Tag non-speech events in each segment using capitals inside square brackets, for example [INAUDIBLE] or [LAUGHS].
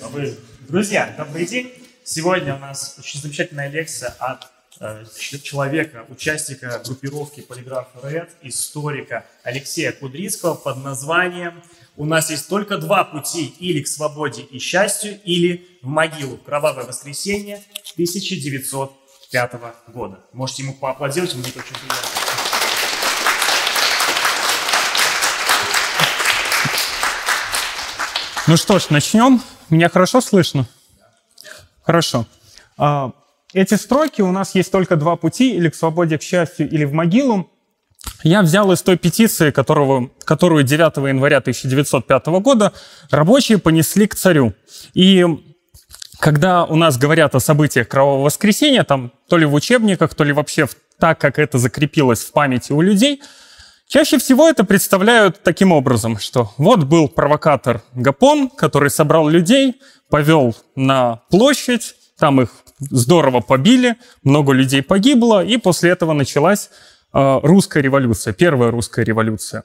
Вы, друзья, добрый день. Сегодня у нас очень замечательная лекция от э, человека, участника группировки Полиграф РЭД, историка Алексея Кудрицкого под названием «У нас есть только два пути, или к свободе и счастью, или в могилу. Кровавое воскресенье 1905 года». Можете ему поаплодировать, мне это очень приятно. Ну что ж, начнем. Меня хорошо слышно? Хорошо. А, эти строки у нас есть только два пути, или к свободе, к счастью, или в могилу. Я взял из той петиции, которого, которую 9 января 1905 года рабочие понесли к царю. И когда у нас говорят о событиях Кровавого воскресенья, там то ли в учебниках, то ли вообще так, как это закрепилось в памяти у людей – Чаще всего это представляют таким образом, что вот был провокатор Гапон, который собрал людей, повел на площадь, там их здорово побили, много людей погибло, и после этого началась э, русская революция, первая русская революция.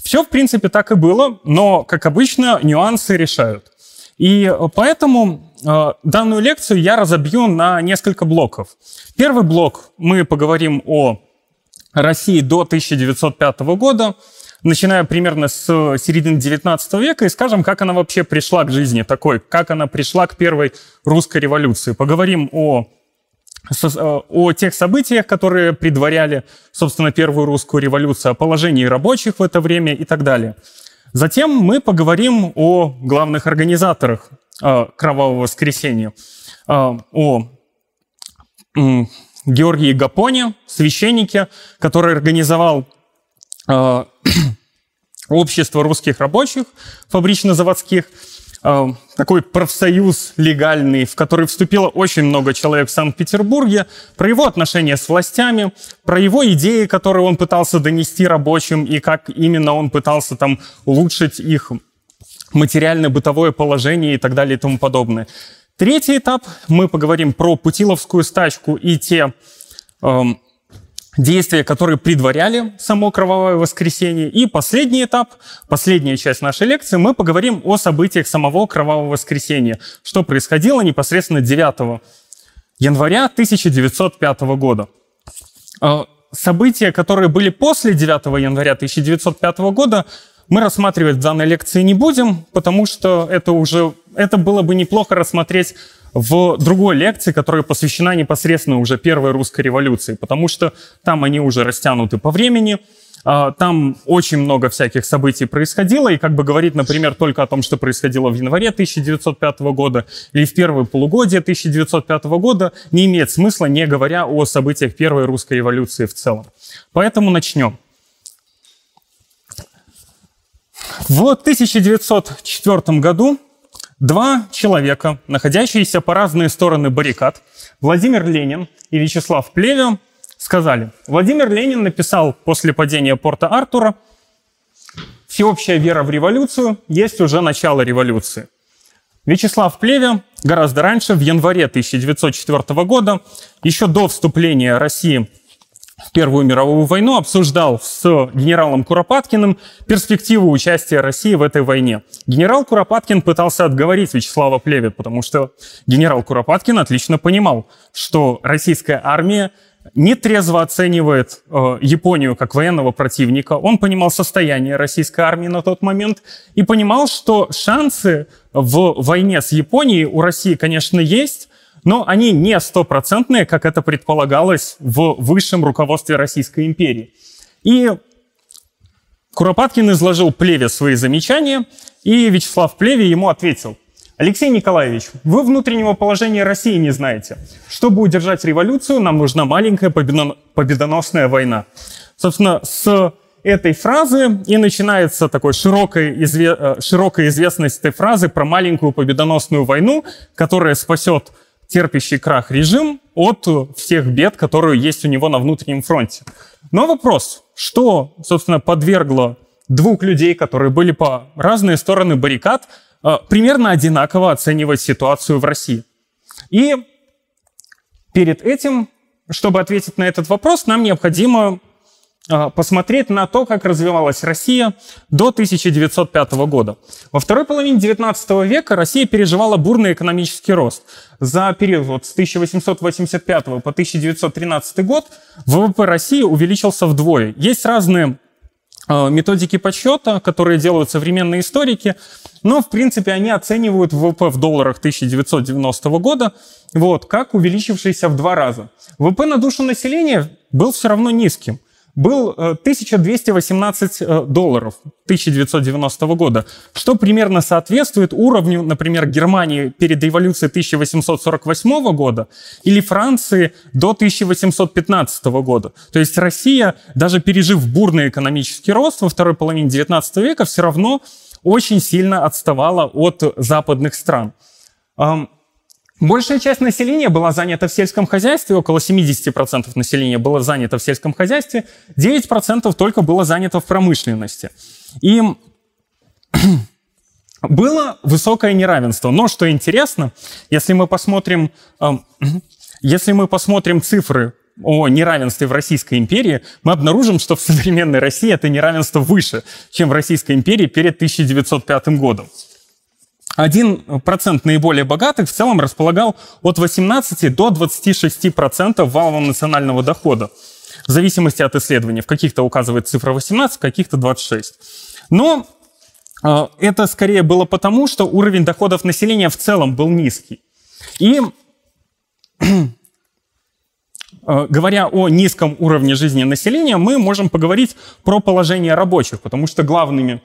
Все, в принципе, так и было, но, как обычно, нюансы решают. И поэтому э, данную лекцию я разобью на несколько блоков. Первый блок мы поговорим о России до 1905 года, начиная примерно с середины 19 века, и скажем, как она вообще пришла к жизни такой, как она пришла к первой русской революции. Поговорим о о тех событиях, которые предваряли, собственно, первую русскую революцию, о положении рабочих в это время и так далее. Затем мы поговорим о главных организаторах э, Кровавого воскресенья, э, о Георгий Гапоне, священнике, который организовал э, [CLEARS THROAT] общество русских рабочих фабрично-заводских, э, такой профсоюз легальный, в который вступило очень много человек в Санкт-Петербурге, про его отношения с властями, про его идеи, которые он пытался донести рабочим, и как именно он пытался там улучшить их материально-бытовое положение и так далее и тому подобное. Третий этап, мы поговорим про Путиловскую стачку и те эм, действия, которые предваряли само кровавое воскресенье. И последний этап, последняя часть нашей лекции, мы поговорим о событиях самого кровавого воскресенья, что происходило непосредственно 9 января 1905 года. Э, события, которые были после 9 января 1905 года, мы рассматривать в данной лекции не будем, потому что это уже это было бы неплохо рассмотреть в другой лекции, которая посвящена непосредственно уже первой русской революции, потому что там они уже растянуты по времени, а, там очень много всяких событий происходило, и как бы говорить, например, только о том, что происходило в январе 1905 года или в первое полугодие 1905 года, не имеет смысла, не говоря о событиях первой русской революции в целом. Поэтому начнем. В 1904 году два человека, находящиеся по разные стороны баррикад, Владимир Ленин и Вячеслав Плеве, сказали, Владимир Ленин написал после падения порта Артура, всеобщая вера в революцию есть уже начало революции. Вячеслав Плеве гораздо раньше, в январе 1904 года, еще до вступления России Первую мировую войну, обсуждал с генералом Куропаткиным перспективу участия России в этой войне. Генерал Куропаткин пытался отговорить Вячеслава Плеве, потому что генерал Куропаткин отлично понимал, что российская армия не трезво оценивает э, Японию как военного противника. Он понимал состояние российской армии на тот момент и понимал, что шансы в войне с Японией у России, конечно, есть, но они не стопроцентные, как это предполагалось в высшем руководстве Российской империи. И Куропаткин изложил Плеве свои замечания, и Вячеслав Плеве ему ответил. Алексей Николаевич, вы внутреннего положения России не знаете. Чтобы удержать революцию, нам нужна маленькая победоносная война. Собственно, с этой фразы и начинается такой широкая, изве... Э, широкая известность этой фразы про маленькую победоносную войну, которая спасет терпящий крах режим от всех бед, которые есть у него на внутреннем фронте. Но вопрос, что, собственно, подвергло двух людей, которые были по разные стороны баррикад, э, примерно одинаково оценивать ситуацию в России. И перед этим, чтобы ответить на этот вопрос, нам необходимо посмотреть на то, как развивалась Россия до 1905 года. Во второй половине 19 века Россия переживала бурный экономический рост. За период вот с 1885 по 1913 год ВВП России увеличился вдвое. Есть разные а, методики подсчета, которые делают современные историки, но, в принципе, они оценивают ВВП в долларах 1990 года вот, как увеличившийся в два раза. ВВП на душу населения был все равно низким был 1218 э, э, долларов 1990 года, что примерно соответствует уровню, например, Германии перед революцией 1848 года или Франции до 1815 года. То есть Россия, даже пережив бурный экономический рост во второй половине 19 века, все равно очень сильно отставала от западных стран. Большая часть населения была занята в сельском хозяйстве, около 70% населения было занято в сельском хозяйстве, 9% только было занято в промышленности. И [CLEARS THROAT] было высокое неравенство. Но что интересно, если мы посмотрим, [CLEARS THROAT] если мы посмотрим цифры о неравенстве в Российской империи, мы обнаружим, что в современной России это неравенство выше, чем в Российской империи перед 1905 годом. 1% наиболее богатых в целом располагал от 18 до 26% валового национального дохода. В зависимости от исследования. В каких-то указывает цифра 18, в каких-то 26. Но э, это скорее было потому, что уровень доходов населения в целом был низкий. И [CLEARS THROAT] э, говоря о низком уровне жизни населения, мы можем поговорить про положение рабочих, потому что главными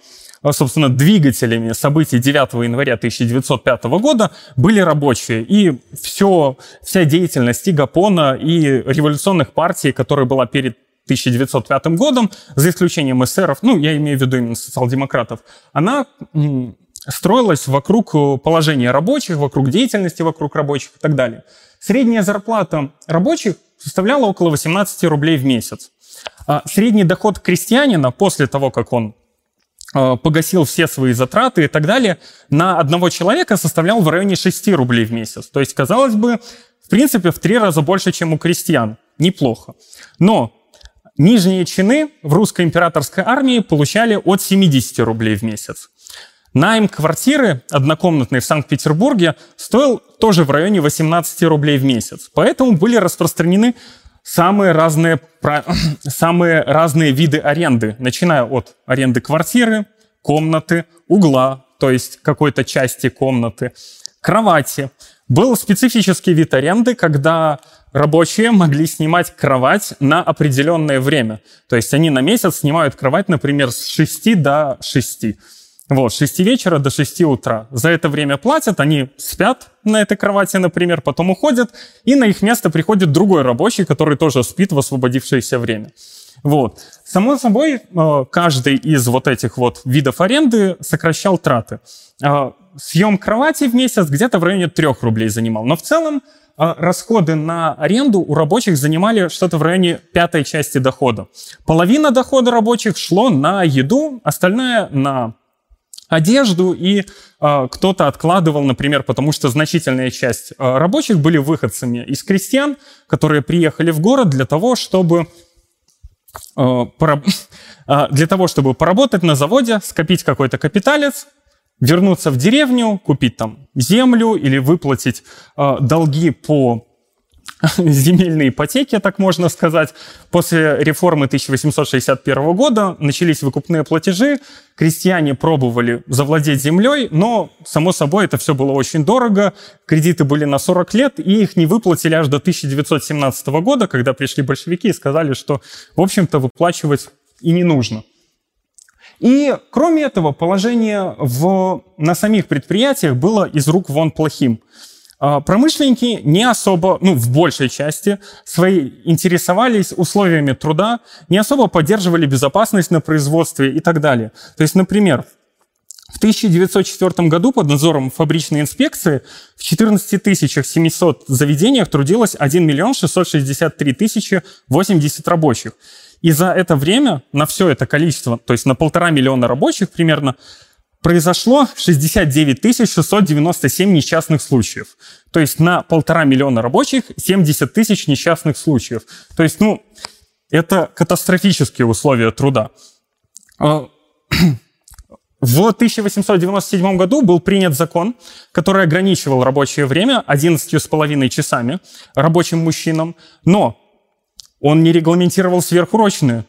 собственно, двигателями событий 9 января 1905 года были рабочие. И все, вся деятельность и Гапона, и революционных партий, которая была перед 1905 годом, за исключением эсеров, ну, я имею в виду именно социал-демократов, она строилась вокруг положения рабочих, вокруг деятельности вокруг рабочих и так далее. Средняя зарплата рабочих составляла около 18 рублей в месяц. А средний доход крестьянина после того, как он Э, погасил все свои затраты и так далее, на одного человека составлял в районе 6 рублей в месяц. То есть, казалось бы, в принципе, в три раза больше, чем у крестьян. Неплохо. Но нижние чины в русской императорской армии получали от 70 рублей в месяц. Найм квартиры однокомнатной в Санкт-Петербурге стоил тоже в районе 18 рублей в месяц. Поэтому были распространены самые разные, [CLEARS THROAT] самые разные виды аренды, начиная от аренды квартиры, комнаты, угла, то есть какой-то части комнаты, кровати. Был специфический вид аренды, когда рабочие могли снимать кровать на определенное время. То есть они на месяц снимают кровать, например, с 6 до 6. Вот, с 6 вечера до 6 утра. За это время платят, они спят на этой кровати, например, потом уходят, и на их место приходит другой рабочий, который тоже спит в освободившееся время. Вот. Само собой, э, каждый из вот этих вот видов аренды сокращал траты. Э, съем кровати в месяц где-то в районе 3 рублей занимал. Но в целом э, расходы на аренду у рабочих занимали что-то в районе пятой части дохода. Половина дохода рабочих шло на еду, остальная на одежду, и э, кто-то откладывал, например, потому что значительная часть э, рабочих были выходцами из крестьян, которые приехали в город для того, чтобы э, пораб... [LAUGHS] для того, чтобы поработать на заводе, скопить какой-то капиталец, вернуться в деревню, купить там землю или выплатить э, долги по [LAUGHS] земельной ипотеки, так можно сказать. После реформы 1861 года начались выкупные платежи, крестьяне пробовали завладеть землей, но, само собой, это все было очень дорого, кредиты были на 40 лет, и их не выплатили аж до 1917 года, когда пришли большевики и сказали, что, в общем-то, выплачивать и не нужно. И, кроме этого, положение в, на самих предприятиях было из рук вон плохим. А, промышленники не особо, ну, в большей части, свои интересовались условиями труда, не особо поддерживали безопасность на производстве и так далее. То есть, например, в 1904 году под надзором фабричной инспекции в 14 700 заведениях трудилось 1 миллион 663 тысячи 80 рабочих. И за это время, на все это количество, то есть на полтора миллиона рабочих примерно, произошло 69 697 несчастных случаев. То есть на полтора миллиона рабочих 70 тысяч несчастных случаев. То есть, ну, это катастрофические условия труда. А, [CLEARS THROAT] в 1897 году был принят закон, который ограничивал рабочее время 11,5 часами рабочим мужчинам, но он не регламентировал сверхурочные.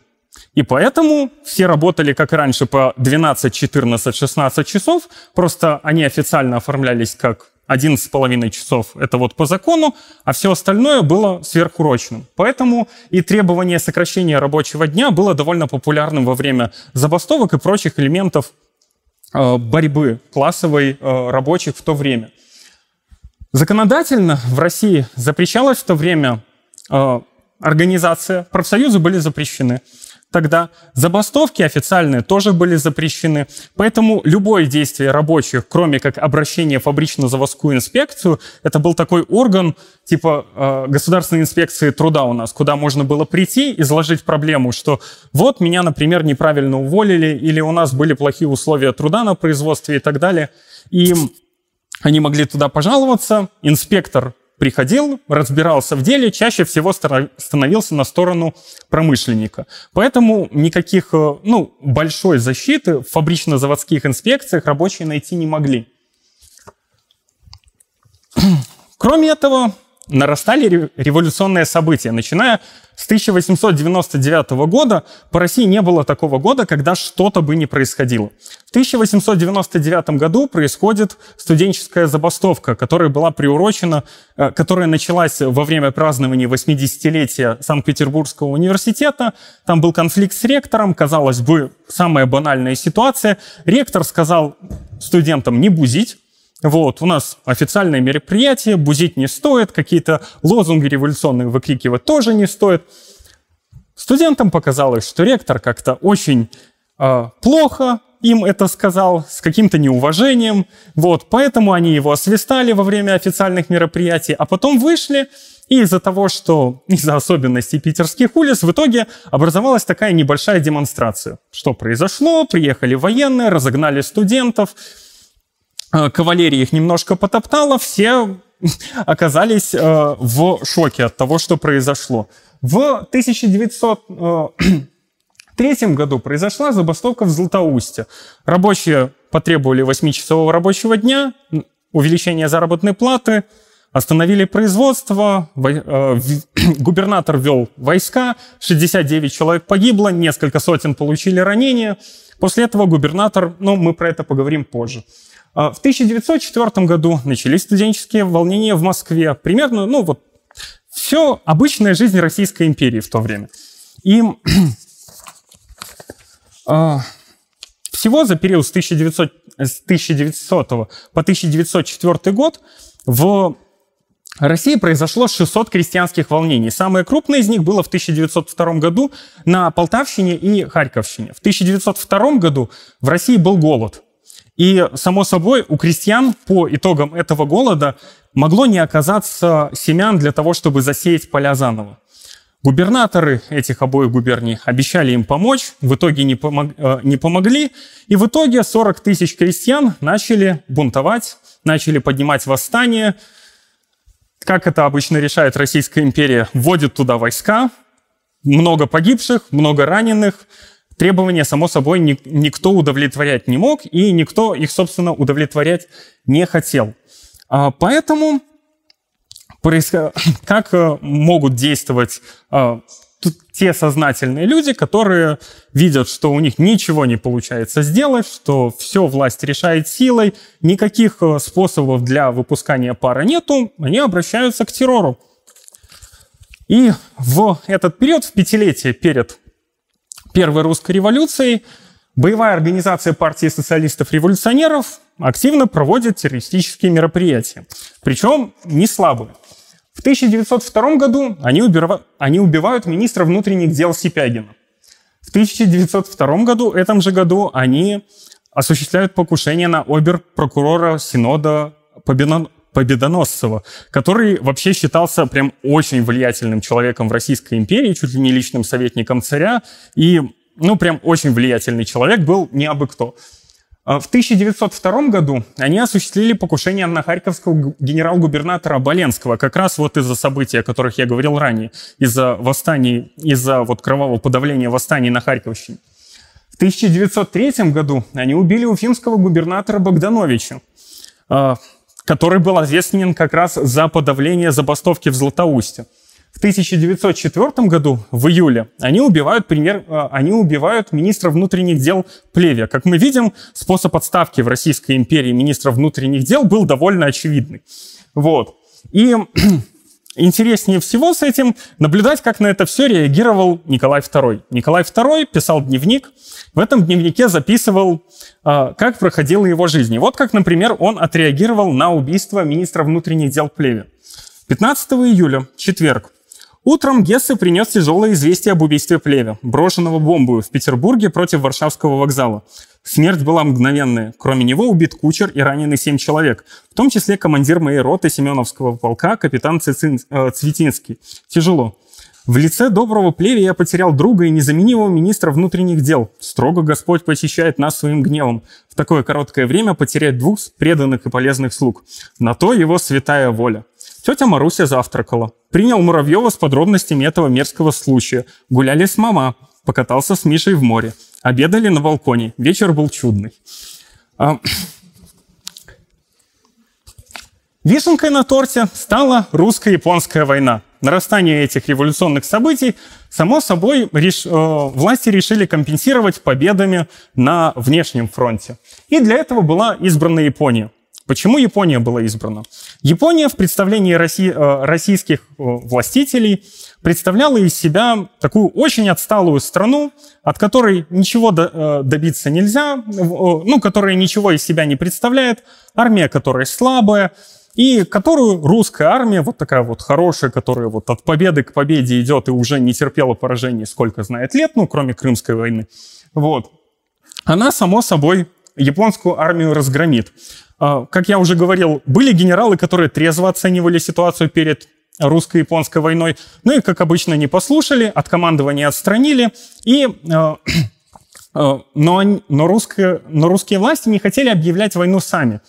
И поэтому все работали, как раньше, по 12, 14, 16 часов, просто они официально оформлялись как 11,5 часов — это вот по закону, а все остальное было сверхурочным. Поэтому и требование сокращения рабочего дня было довольно популярным во время забастовок и прочих элементов э, борьбы классовой э, рабочих в то время. Законодательно в России запрещалась в то время э, организация, профсоюзы были запрещены тогда. Забастовки официальные тоже были запрещены. Поэтому любое действие рабочих, кроме как обращение в фабрично-заводскую инспекцию, это был такой орган типа э, государственной инспекции труда у нас, куда можно было прийти, изложить проблему, что вот меня, например, неправильно уволили, или у нас были плохие условия труда на производстве и так далее. И они могли туда пожаловаться, инспектор приходил, разбирался в деле, чаще всего становился на сторону промышленника. Поэтому никаких, э, ну, большой защиты в фабрично-заводских инспекциях рабочие найти не могли. [CLEARS THROAT] Кроме этого, нарастали революционные события. Начиная с 1899 года по России не было такого года, когда что-то бы не происходило. В 1899 году происходит студенческая забастовка, которая была приурочена, э, которая началась во время празднования 80-летия Санкт-Петербургского университета. Там был конфликт с ректором, казалось бы, самая банальная ситуация. Ректор сказал студентам не бузить, вот, у нас официальное мероприятие, бузить не стоит, какие-то лозунги революционные выкрикивать тоже не стоит. Студентам показалось, что ректор как-то очень э, плохо им это сказал, с каким-то неуважением. Вот, поэтому они его освистали во время официальных мероприятий, а потом вышли, и из-за того, что из-за особенностей питерских улиц, в итоге образовалась такая небольшая демонстрация. Что произошло? Приехали военные, разогнали студентов, кавалерия их немножко потоптала, все оказались э, в шоке от того, что произошло. В 1903 э, [CLEARS THROAT] году произошла забастовка в Златоусте. Рабочие потребовали 8-часового рабочего дня, увеличения заработной платы, остановили производство, [CLEARS THROAT] губернатор ввел войска, 69 человек погибло, несколько сотен получили ранения. После этого губернатор, ну, мы про это поговорим позже. А, в 1904 году начались студенческие волнения в Москве. Примерно, ну вот, все обычная жизнь Российской империи в то время. И э, [CLEARS THROAT] всего за период с 1900, с 1900 по 1904 год в России произошло 600 крестьянских волнений. Самое крупное из них было в 1902 году на Полтавщине и Харьковщине. В 1902 году в России был голод. И, само собой, у крестьян по итогам этого голода могло не оказаться семян для того, чтобы засеять поля заново. Губернаторы этих обоих губерний обещали им помочь, в итоге не, помог, э, не помогли, и в итоге 40 тысяч крестьян начали бунтовать, начали поднимать восстание. Как это обычно решает Российская империя? Вводит туда войска, много погибших, много раненых, требования, само собой, никто удовлетворять не мог, и никто их, собственно, удовлетворять не хотел. А, поэтому [COUGHS] как э, могут действовать а, те сознательные люди, которые видят, что у них ничего не получается сделать, что все власть решает силой, никаких э, способов для выпускания пара нету, они обращаются к террору. И в этот период, в пятилетие перед Первой русской революцией боевая организация партии социалистов-революционеров активно проводит террористические мероприятия. Причем не слабые. В 1902 году они, убива... они убивают министра внутренних дел Сипягина. В 1902 году, этом же году, они осуществляют покушение на обер-прокурора Синода Победон... Победоносцева, который вообще считался прям очень влиятельным человеком в Российской империи, чуть ли не личным советником царя, и, ну, прям очень влиятельный человек был, не абы кто. А в 1902 году они осуществили покушение на харьковского генерал-губернатора Боленского, как раз вот из-за событий, о которых я говорил ранее, из-за восстаний, из-за вот кровавого подавления восстаний на Харьковщине. В 1903 году они убили уфимского губернатора Богдановича, а, который был известен как раз за подавление забастовки в Златоусте. В 1904 году, в июле, они убивают, пример, э, они убивают министра внутренних дел Плевия. Как мы видим, способ отставки в Российской империи министра внутренних дел был довольно очевидный. Вот. И [CLEARS THROAT] интереснее всего с этим наблюдать, как на это все реагировал Николай II. Николай II писал дневник, в этом дневнике записывал, э, как проходила его жизнь. И вот как, например, он отреагировал на убийство министра внутренних дел Плевия. 15 июля, четверг, Утром Гессе принес тяжелое известие об убийстве Плеве, брошенного бомбою в Петербурге против Варшавского вокзала. Смерть была мгновенная. Кроме него убит кучер и ранены семь человек, в том числе командир моей роты Семеновского полка, капитан Цицин, э, Цветинский. Тяжело. В лице доброго плеве я потерял друга и незаменимого министра внутренних дел. Строго Господь посещает нас своим гневом. В такое короткое время потерять двух преданных и полезных слуг. На то его святая воля. Тетя Маруся завтракала. Принял Муравьева с подробностями этого мерзкого случая. Гуляли с мама. Покатался с Мишей в море. Обедали на балконе. Вечер был чудный. А... Вишенкой на торте стала русско-японская война. Нарастание этих революционных событий, само собой, реш... э, власти решили компенсировать победами на внешнем фронте. И для этого была избрана Япония. Почему Япония была избрана? Япония в представлении России, э, российских э, властителей представляла из себя такую очень отсталую страну, от которой ничего э, добиться нельзя, ну, которая ничего из себя не представляет, армия которая слабая, и которую русская армия, вот такая вот хорошая, которая вот от победы к победе идет и уже не терпела поражений сколько знает лет, ну, кроме Крымской войны, вот, она, само собой, японскую армию разгромит. А, как я уже говорил, были генералы, которые трезво оценивали ситуацию перед русско-японской войной, ну и, как обычно, не послушали, от командования отстранили, и, э, [CLEARS THROAT] э, но, но, русские, но русские власти не хотели объявлять войну сами,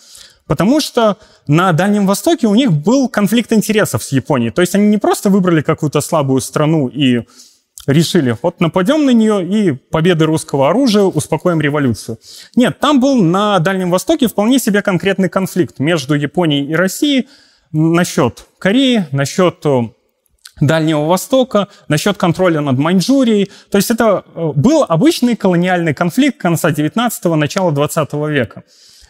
потому что на Дальнем Востоке у них был конфликт интересов с Японией, то есть они не просто выбрали какую-то слабую страну и решили, вот нападем на нее и победы русского оружия успокоим революцию. Нет, там был на Дальнем Востоке вполне себе конкретный конфликт между Японией и Россией насчет Кореи, насчет э, Дальнего Востока, насчет контроля над Маньчжурией. То есть это э, был обычный колониальный конфликт конца 19-го, начала 20 века.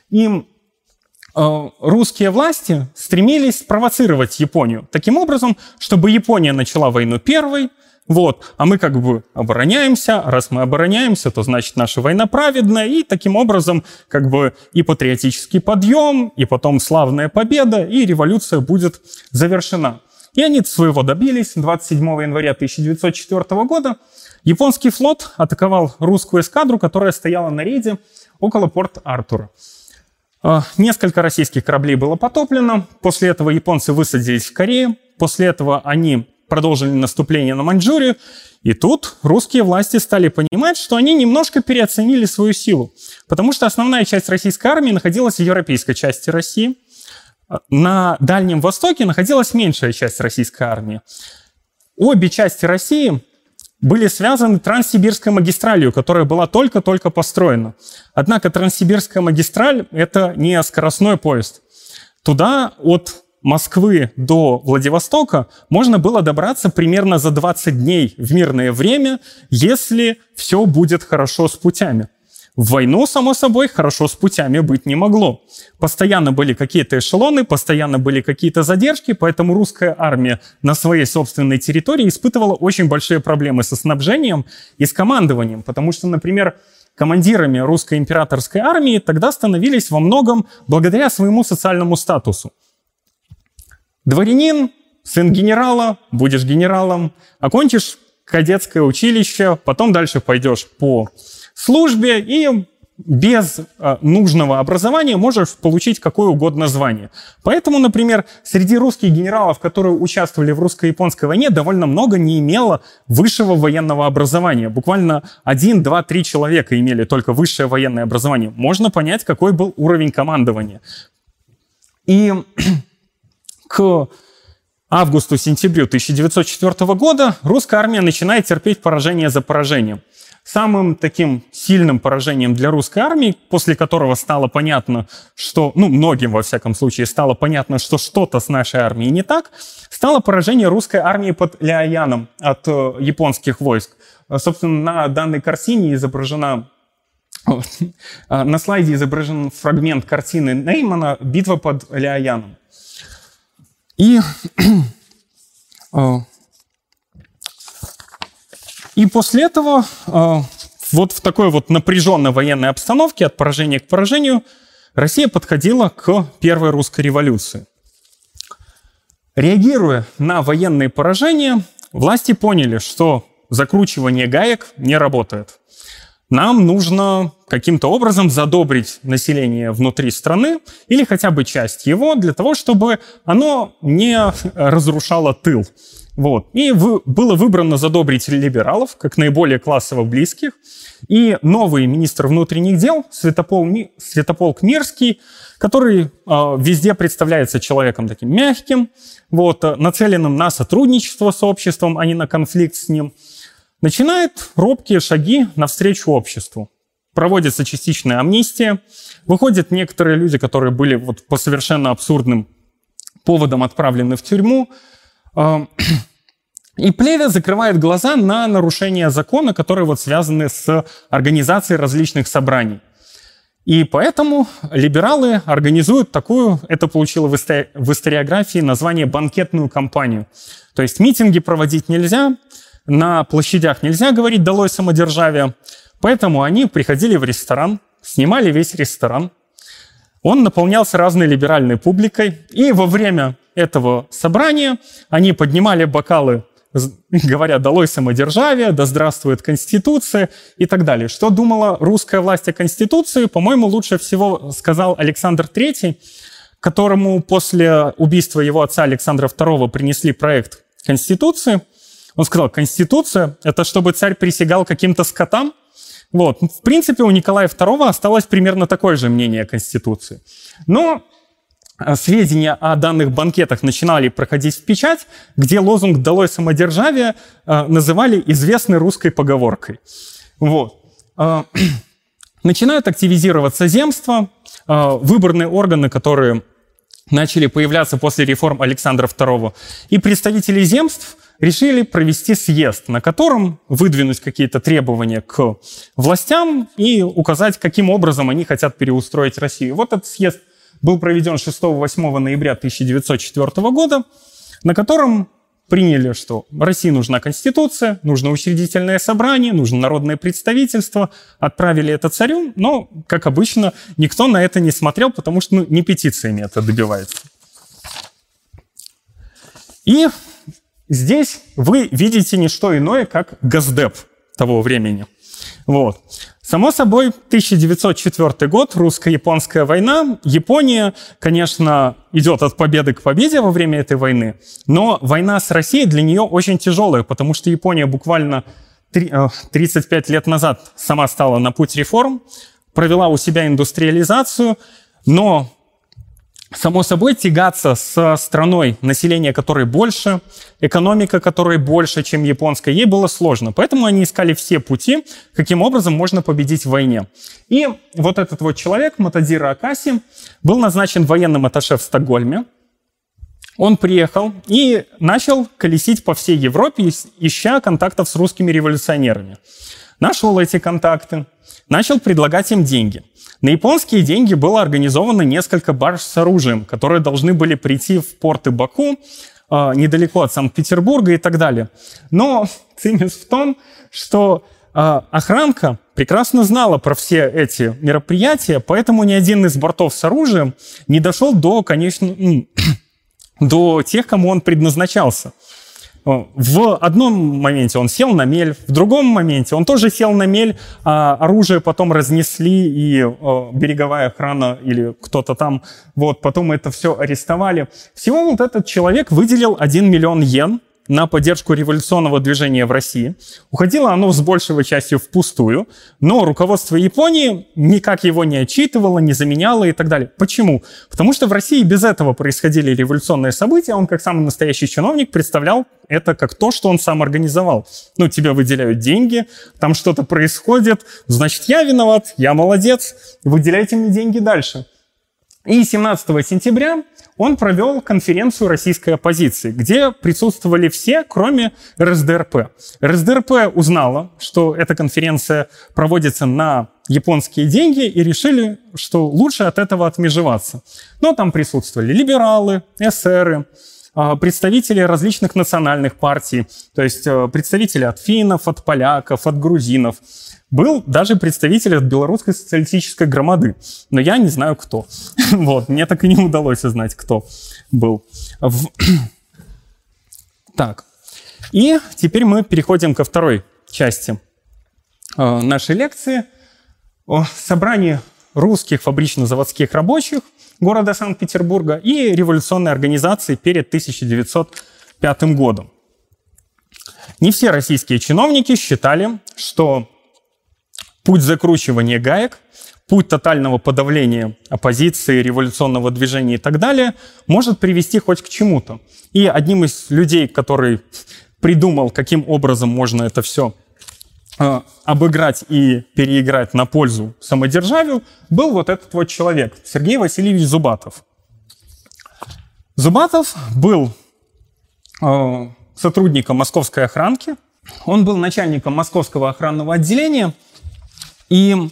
И э, русские власти стремились спровоцировать Японию таким образом, чтобы Япония начала войну первой, вот. А мы как бы обороняемся. Раз мы обороняемся, то значит наша война праведная. И таким образом как бы и патриотический подъем, и потом славная победа, и революция будет завершена. И они своего добились. 27 января 1904 года японский флот атаковал русскую эскадру, которая стояла на рейде около порт Артура. А, несколько российских кораблей было потоплено. После этого японцы высадились в Корее. После этого они продолжили наступление на Маньчжурию. И тут русские власти стали понимать, что они немножко переоценили свою силу. Потому что основная часть российской армии находилась в европейской части России. На Дальнем Востоке находилась меньшая часть российской армии. Обе части России были связаны Транссибирской магистралью, которая была только-только построена. Однако Транссибирская магистраль — это не скоростной поезд. Туда от Москвы до Владивостока можно было добраться примерно за 20 дней в мирное время, если все будет хорошо с путями. В войну, само собой, хорошо с путями быть не могло. Постоянно были какие-то эшелоны, постоянно были какие-то задержки, поэтому русская армия на своей собственной территории испытывала очень большие проблемы со снабжением и с командованием, потому что, например, командирами русской императорской армии тогда становились во многом благодаря своему социальному статусу. Дворянин, сын генерала, будешь генералом, окончишь кадетское училище, потом дальше пойдешь по службе и без э, нужного образования можешь получить какое угодно звание. Поэтому, например, среди русских генералов, которые участвовали в русско-японской войне, довольно много не имело высшего военного образования. Буквально один, два, три человека имели только высшее военное образование. Можно понять, какой был уровень командования. И к августу-сентябрю 1904 года русская армия начинает терпеть поражение за поражением. Самым таким сильным поражением для русской армии, после которого стало понятно, что, ну, многим, во всяком случае, стало понятно, что что-то с нашей армией не так, стало поражение русской армии под Ляояном от э, японских войск. Э, собственно, на данной картине изображена э, [LAUGHS] на слайде изображен фрагмент картины Неймана «Битва под Ляояном». И э, и после этого э, вот в такой вот напряженной военной обстановке от поражения к поражению Россия подходила к первой русской революции. Реагируя на военные поражения, власти поняли, что закручивание гаек не работает. Нам нужно каким-то образом задобрить население внутри страны или хотя бы часть его для того, чтобы оно не разрушало тыл. Вот. И вы, было выбрано задобрить либералов, как наиболее классово близких. И новый министр внутренних дел, Святопол, Святополк Мирский, который э, везде представляется человеком таким мягким, вот, э, нацеленным на сотрудничество с обществом, а не на конфликт с ним, начинает робкие шаги навстречу обществу. Проводится частичная амнистия, выходят некоторые люди, которые были вот по совершенно абсурдным поводам отправлены в тюрьму, и Плеве закрывает глаза на нарушения закона, которые вот связаны с организацией различных собраний. И поэтому либералы организуют такую, это получило в историографии название «банкетную кампанию». То есть митинги проводить нельзя, на площадях нельзя говорить «долой самодержавие», поэтому они приходили в ресторан, снимали весь ресторан, он наполнялся разной либеральной публикой, и во время этого собрания они поднимали бокалы, [LAUGHS] говоря «долой самодержавие», «да здравствует Конституция» и так далее. Что думала русская власть о Конституции, по-моему, лучше всего сказал Александр III, которому после убийства его отца Александра II принесли проект Конституции. Он сказал, Конституция — это чтобы царь присягал каким-то скотам, вот. В принципе, у Николая II осталось примерно такое же мнение о Конституции. Но э, сведения о данных банкетах начинали проходить в печать, где лозунг «Долой самодержавие» э, называли известной русской поговоркой. Вот. Э, [CLEARS THROAT] начинают активизироваться земства, выборные органы, которые начали появляться после реформ Александра II. И представители земств решили провести съезд, на котором выдвинуть какие-то требования к властям и указать, каким образом они хотят переустроить Россию. Вот этот съезд был проведен 6-8 ноября 1904 года, на котором приняли, что России нужна конституция, нужно учредительное собрание, нужно народное представительство, отправили это царю, но, как обычно, никто на это не смотрел, потому что ну, не петициями это добивается. И Здесь вы видите не что иное, как Газдеп того времени. Вот. Само собой, 1904 год, русско-японская война. Япония, конечно, идет от победы к победе во время этой войны, но война с Россией для нее очень тяжелая, потому что Япония буквально 35 э, лет назад сама стала на путь реформ, провела у себя индустриализацию, но Само собой, тягаться с страной, население которой больше, экономика которой больше, чем японская, ей было сложно. Поэтому они искали все пути, каким образом можно победить в войне. И вот этот вот человек, Матадира Акаси, был назначен военным атташе в Стокгольме. Он приехал и начал колесить по всей Европе, ища контактов с русскими революционерами. Нашел эти контакты, начал предлагать им деньги – на японские деньги было организовано несколько барж с оружием, которые должны были прийти в порты Баку, э, недалеко от Санкт-Петербурга и так далее. Но [LAUGHS] цимис в том, что э, охранка прекрасно знала про все эти мероприятия, поэтому ни один из бортов с оружием не дошел до, конечно, [CLEARS THROAT] до тех, кому он предназначался. В одном моменте он сел на мель, в другом моменте он тоже сел на мель, а оружие потом разнесли, и береговая охрана или кто-то там, вот, потом это все арестовали. Всего вот этот человек выделил 1 миллион йен на поддержку революционного движения в России. Уходило оно с большей частью впустую, но руководство Японии никак его не отчитывало, не заменяло и так далее. Почему? Потому что в России без этого происходили революционные события, он как самый настоящий чиновник представлял это как то, что он сам организовал. Ну, тебе выделяют деньги, там что-то происходит, значит, я виноват, я молодец, выделяйте мне деньги дальше. И 17 сентября он провел конференцию российской оппозиции, где присутствовали все, кроме РСДРП. РСДРП узнала, что эта конференция проводится на японские деньги и решили, что лучше от этого отмежеваться. Но там присутствовали либералы, эсеры, представители различных национальных партий, то есть а, представители от финнов, от поляков, от грузинов. Был даже представитель от белорусской социалистической громады, но я не знаю, кто. [LAUGHS] Вот, мне так и не удалось узнать, кто был. [CLEARS THROAT] Так, и теперь мы переходим ко второй части а, нашей лекции о собрании русских фабрично-заводских рабочих города Санкт-Петербурга и революционной организации перед 1905 годом. Не все российские чиновники считали, что путь закручивания гаек, путь тотального подавления оппозиции, революционного движения и так далее может привести хоть к чему-то. И одним из людей, который придумал, каким образом можно это все обыграть и переиграть на пользу самодержавию, был вот этот вот человек, Сергей Васильевич Зубатов. Зубатов был э, сотрудником московской охранки, он был начальником московского охранного отделения, и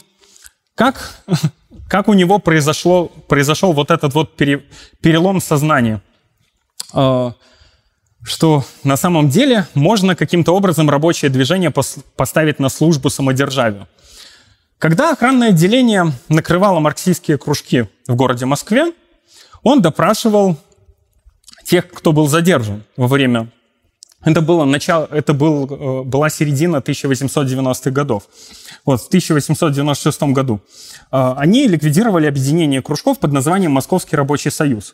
как, [LAUGHS] как у него произошло, произошел вот этот вот пере, перелом сознания? Э, – что на самом деле можно каким-то образом рабочее движение поставить на службу самодержавию. Когда охранное отделение накрывало марксистские кружки в городе Москве, он допрашивал тех, кто был задержан во время... Это, было начало, это был, э, была середина 1890-х годов. Вот, в 1896 году. Э, они ликвидировали объединение кружков под названием Московский рабочий союз.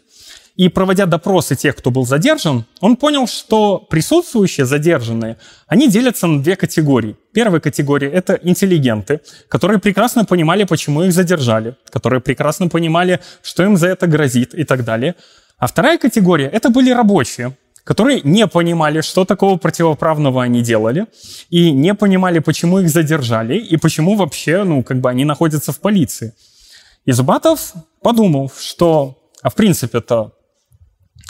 И проводя допросы тех, кто был задержан, он понял, что присутствующие задержанные, они делятся на две категории. Первая категория — это интеллигенты, которые прекрасно понимали, почему их задержали, которые прекрасно понимали, что им за это грозит и так далее. А вторая категория — это были рабочие, которые не понимали, что такого противоправного они делали, и не понимали, почему их задержали, и почему вообще, ну, как бы они находятся в полиции. И Зубатов подумал, что, а в принципе-то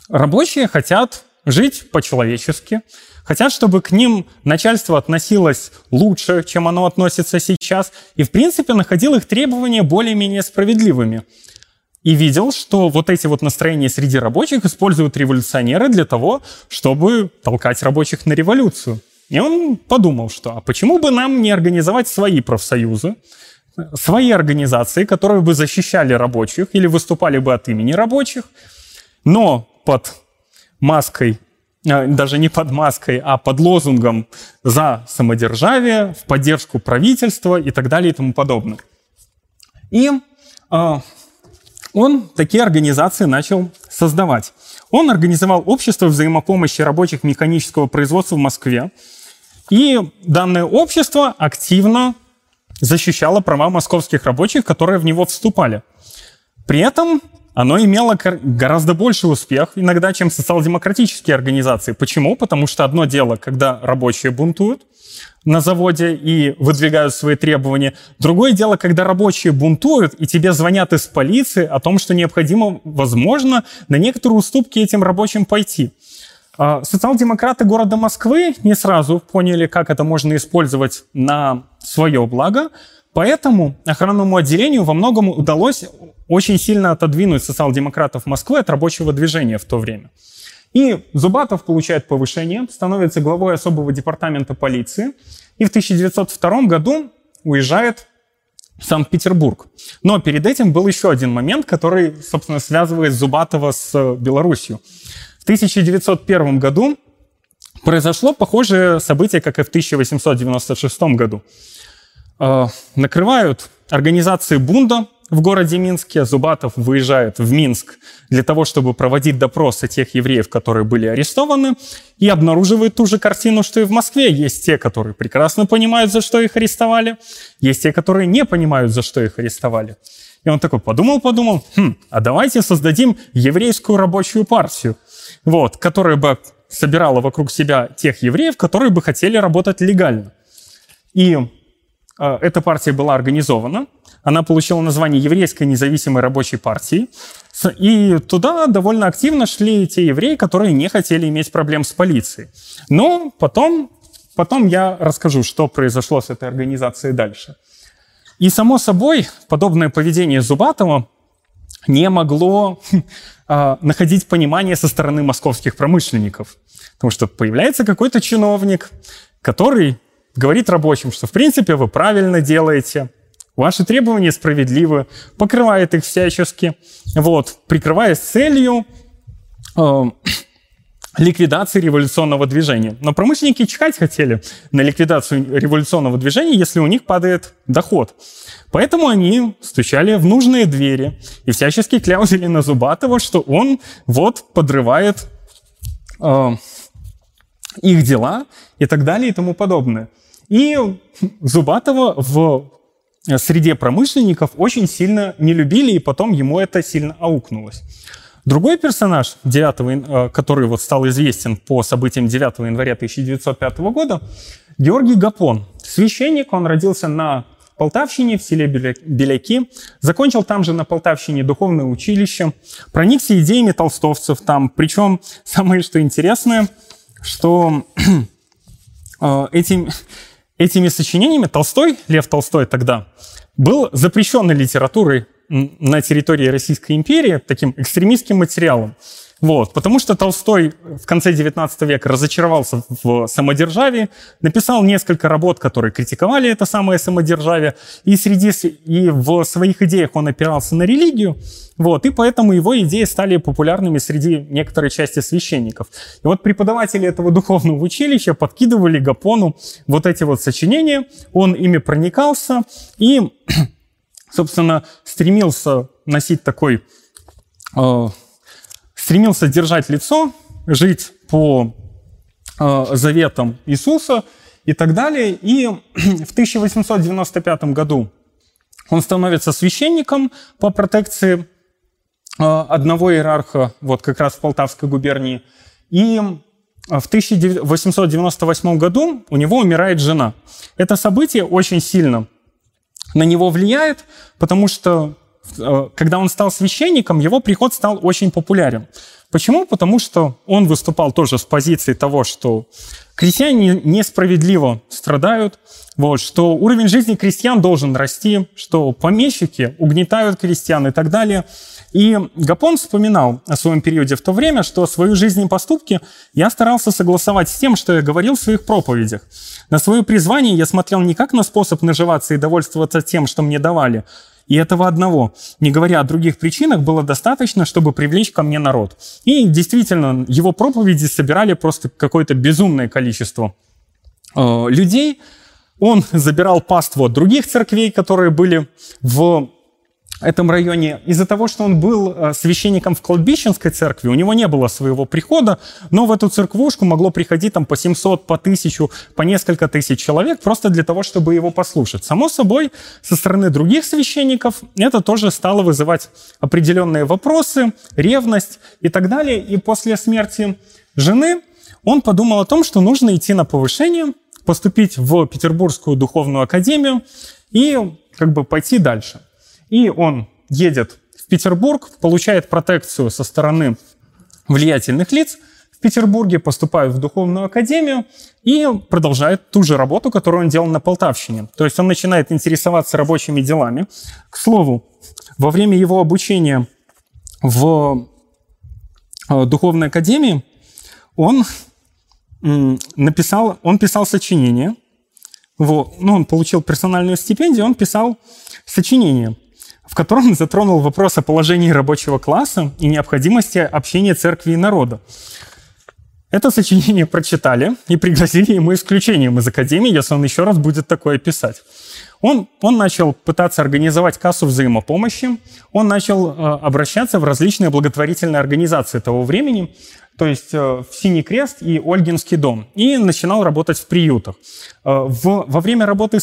Рабочие хотят жить по-человечески, хотят, чтобы к ним начальство относилось лучше, чем оно относится сейчас, и, в принципе, находил их требования более-менее справедливыми. И видел, что вот эти вот настроения среди рабочих используют революционеры для того, чтобы толкать рабочих на революцию. И он подумал, что а почему бы нам не организовать свои профсоюзы, свои организации, которые бы защищали рабочих или выступали бы от имени рабочих, но под маской, э, даже не под маской, а под лозунгом за самодержавие, в поддержку правительства и так далее и тому подобное. И э, он такие организации начал создавать. Он организовал общество взаимопомощи рабочих механического производства в Москве. И данное общество активно защищало права московских рабочих, которые в него вступали. При этом оно имело гораздо больший успех иногда, чем социал-демократические организации. Почему? Потому что одно дело, когда рабочие бунтуют на заводе и выдвигают свои требования. Другое дело, когда рабочие бунтуют, и тебе звонят из полиции о том, что необходимо, возможно, на некоторые уступки этим рабочим пойти. А, социал-демократы города Москвы не сразу поняли, как это можно использовать на свое благо, поэтому охранному отделению во многом удалось очень сильно отодвинуть социал-демократов Москвы от рабочего движения в то время. И Зубатов получает повышение, становится главой особого департамента полиции и в 1902 году уезжает в Санкт-Петербург. Но перед этим был еще один момент, который, собственно, связывает Зубатова с Беларусью. В 1901 году произошло похожее событие, как и в 1896 году. Э, накрывают организации бунда в городе Минске. Зубатов выезжает в Минск для того, чтобы проводить допросы тех евреев, которые были арестованы, и обнаруживает ту же картину, что и в Москве. Есть те, которые прекрасно понимают, за что их арестовали, есть те, которые не понимают, за что их арестовали. И он такой подумал-подумал, хм, а давайте создадим еврейскую рабочую партию, вот, которая бы собирала вокруг себя тех евреев, которые бы хотели работать легально. И э, эта партия была организована, она получила название Еврейской независимой рабочей партии. И туда довольно активно шли те евреи, которые не хотели иметь проблем с полицией. Но потом, потом я расскажу, что произошло с этой организацией дальше. И, само собой, подобное поведение Зубатова не могло э, [LAUGHS] находить понимание со стороны московских промышленников. Потому что появляется какой-то чиновник, который говорит рабочим, что в принципе вы правильно делаете, Ваши требования справедливы, покрывает их всячески, вот, прикрываясь целью э, [CLEARS THROAT] ликвидации революционного движения. Но промышленники чихать хотели на ликвидацию революционного движения, если у них падает доход. Поэтому они стучали в нужные двери и всячески кляузили на Зубатова, что он вот подрывает э, их дела и так далее и тому подобное. И Зубатова в среде промышленников очень сильно не любили, и потом ему это сильно аукнулось. Другой персонаж, 9, э, который вот стал известен по событиям 9 января 1905 года, Георгий Гапон. Священник, он родился на Полтавщине, в селе Беляки, закончил там же на Полтавщине духовное училище, проникся идеями толстовцев там. Причем [LAUGHS] самое что интересное, что [CLEARS THROAT] э, этим, этими сочинениями Толстой, Лев Толстой тогда, был запрещенной литературой на территории Российской империи, таким экстремистским материалом. Вот, потому что Толстой в конце XIX века разочаровался в самодержавии, написал несколько работ, которые критиковали это самое самодержавие, и, среди, и в своих идеях он опирался на религию, вот, и поэтому его идеи стали популярными среди некоторой части священников. И вот преподаватели этого духовного училища подкидывали Гапону вот эти вот сочинения, он ими проникался и, [CLEARS THROAT] собственно, стремился носить такой... Э, стремился держать лицо, жить по э, заветам Иисуса и так далее. И [CLEARS THROAT] в 1895 году он становится священником по протекции э, одного иерарха, вот как раз в Полтавской губернии. И в 1898 году у него умирает жена. Это событие очень сильно на него влияет, потому что Э, когда он стал священником, его приход стал очень популярен. Почему? Потому что он выступал тоже с позиции того, что крестьяне несправедливо страдают, вот, что уровень жизни крестьян должен расти, что помещики угнетают крестьян и так далее. И Гапон вспоминал о своем периоде в то время, что свою жизнь и поступки я старался согласовать с тем, что я говорил в своих проповедях. На свое призвание я смотрел не как на способ наживаться и довольствоваться тем, что мне давали, и этого одного, не говоря о других причинах, было достаточно, чтобы привлечь ко мне народ. И действительно, его проповеди собирали просто какое-то безумное количество э, людей. Он забирал паству от других церквей, которые были в этом районе, из-за того, что он был э, священником в Кладбищенской церкви, у него не было своего прихода, но в эту церквушку могло приходить там по 700, по 1000, по несколько тысяч человек, просто для того, чтобы его послушать. Само собой, со стороны других священников это тоже стало вызывать определенные вопросы, ревность и так далее. И после смерти жены он подумал о том, что нужно идти на повышение, поступить в Петербургскую духовную академию и как бы пойти дальше. И он едет в Петербург, получает протекцию со стороны влиятельных лиц в Петербурге, поступает в духовную академию и продолжает ту же работу, которую он делал на Полтавщине. То есть он начинает интересоваться рабочими делами. К слову, во время его обучения в э, духовной академии он написал, он писал сочинение, вот, ну, он получил персональную стипендию, он писал сочинение – в котором затронул вопрос о положении рабочего класса и необходимости общения церкви и народа. Это сочинение прочитали и пригрозили ему исключением из Академии, если он еще раз будет такое писать. Он, он начал пытаться организовать кассу взаимопомощи, он начал э, обращаться в различные благотворительные организации того времени, то есть э, в Синий Крест и Ольгинский дом, и начинал работать в приютах. Э, в, во время работы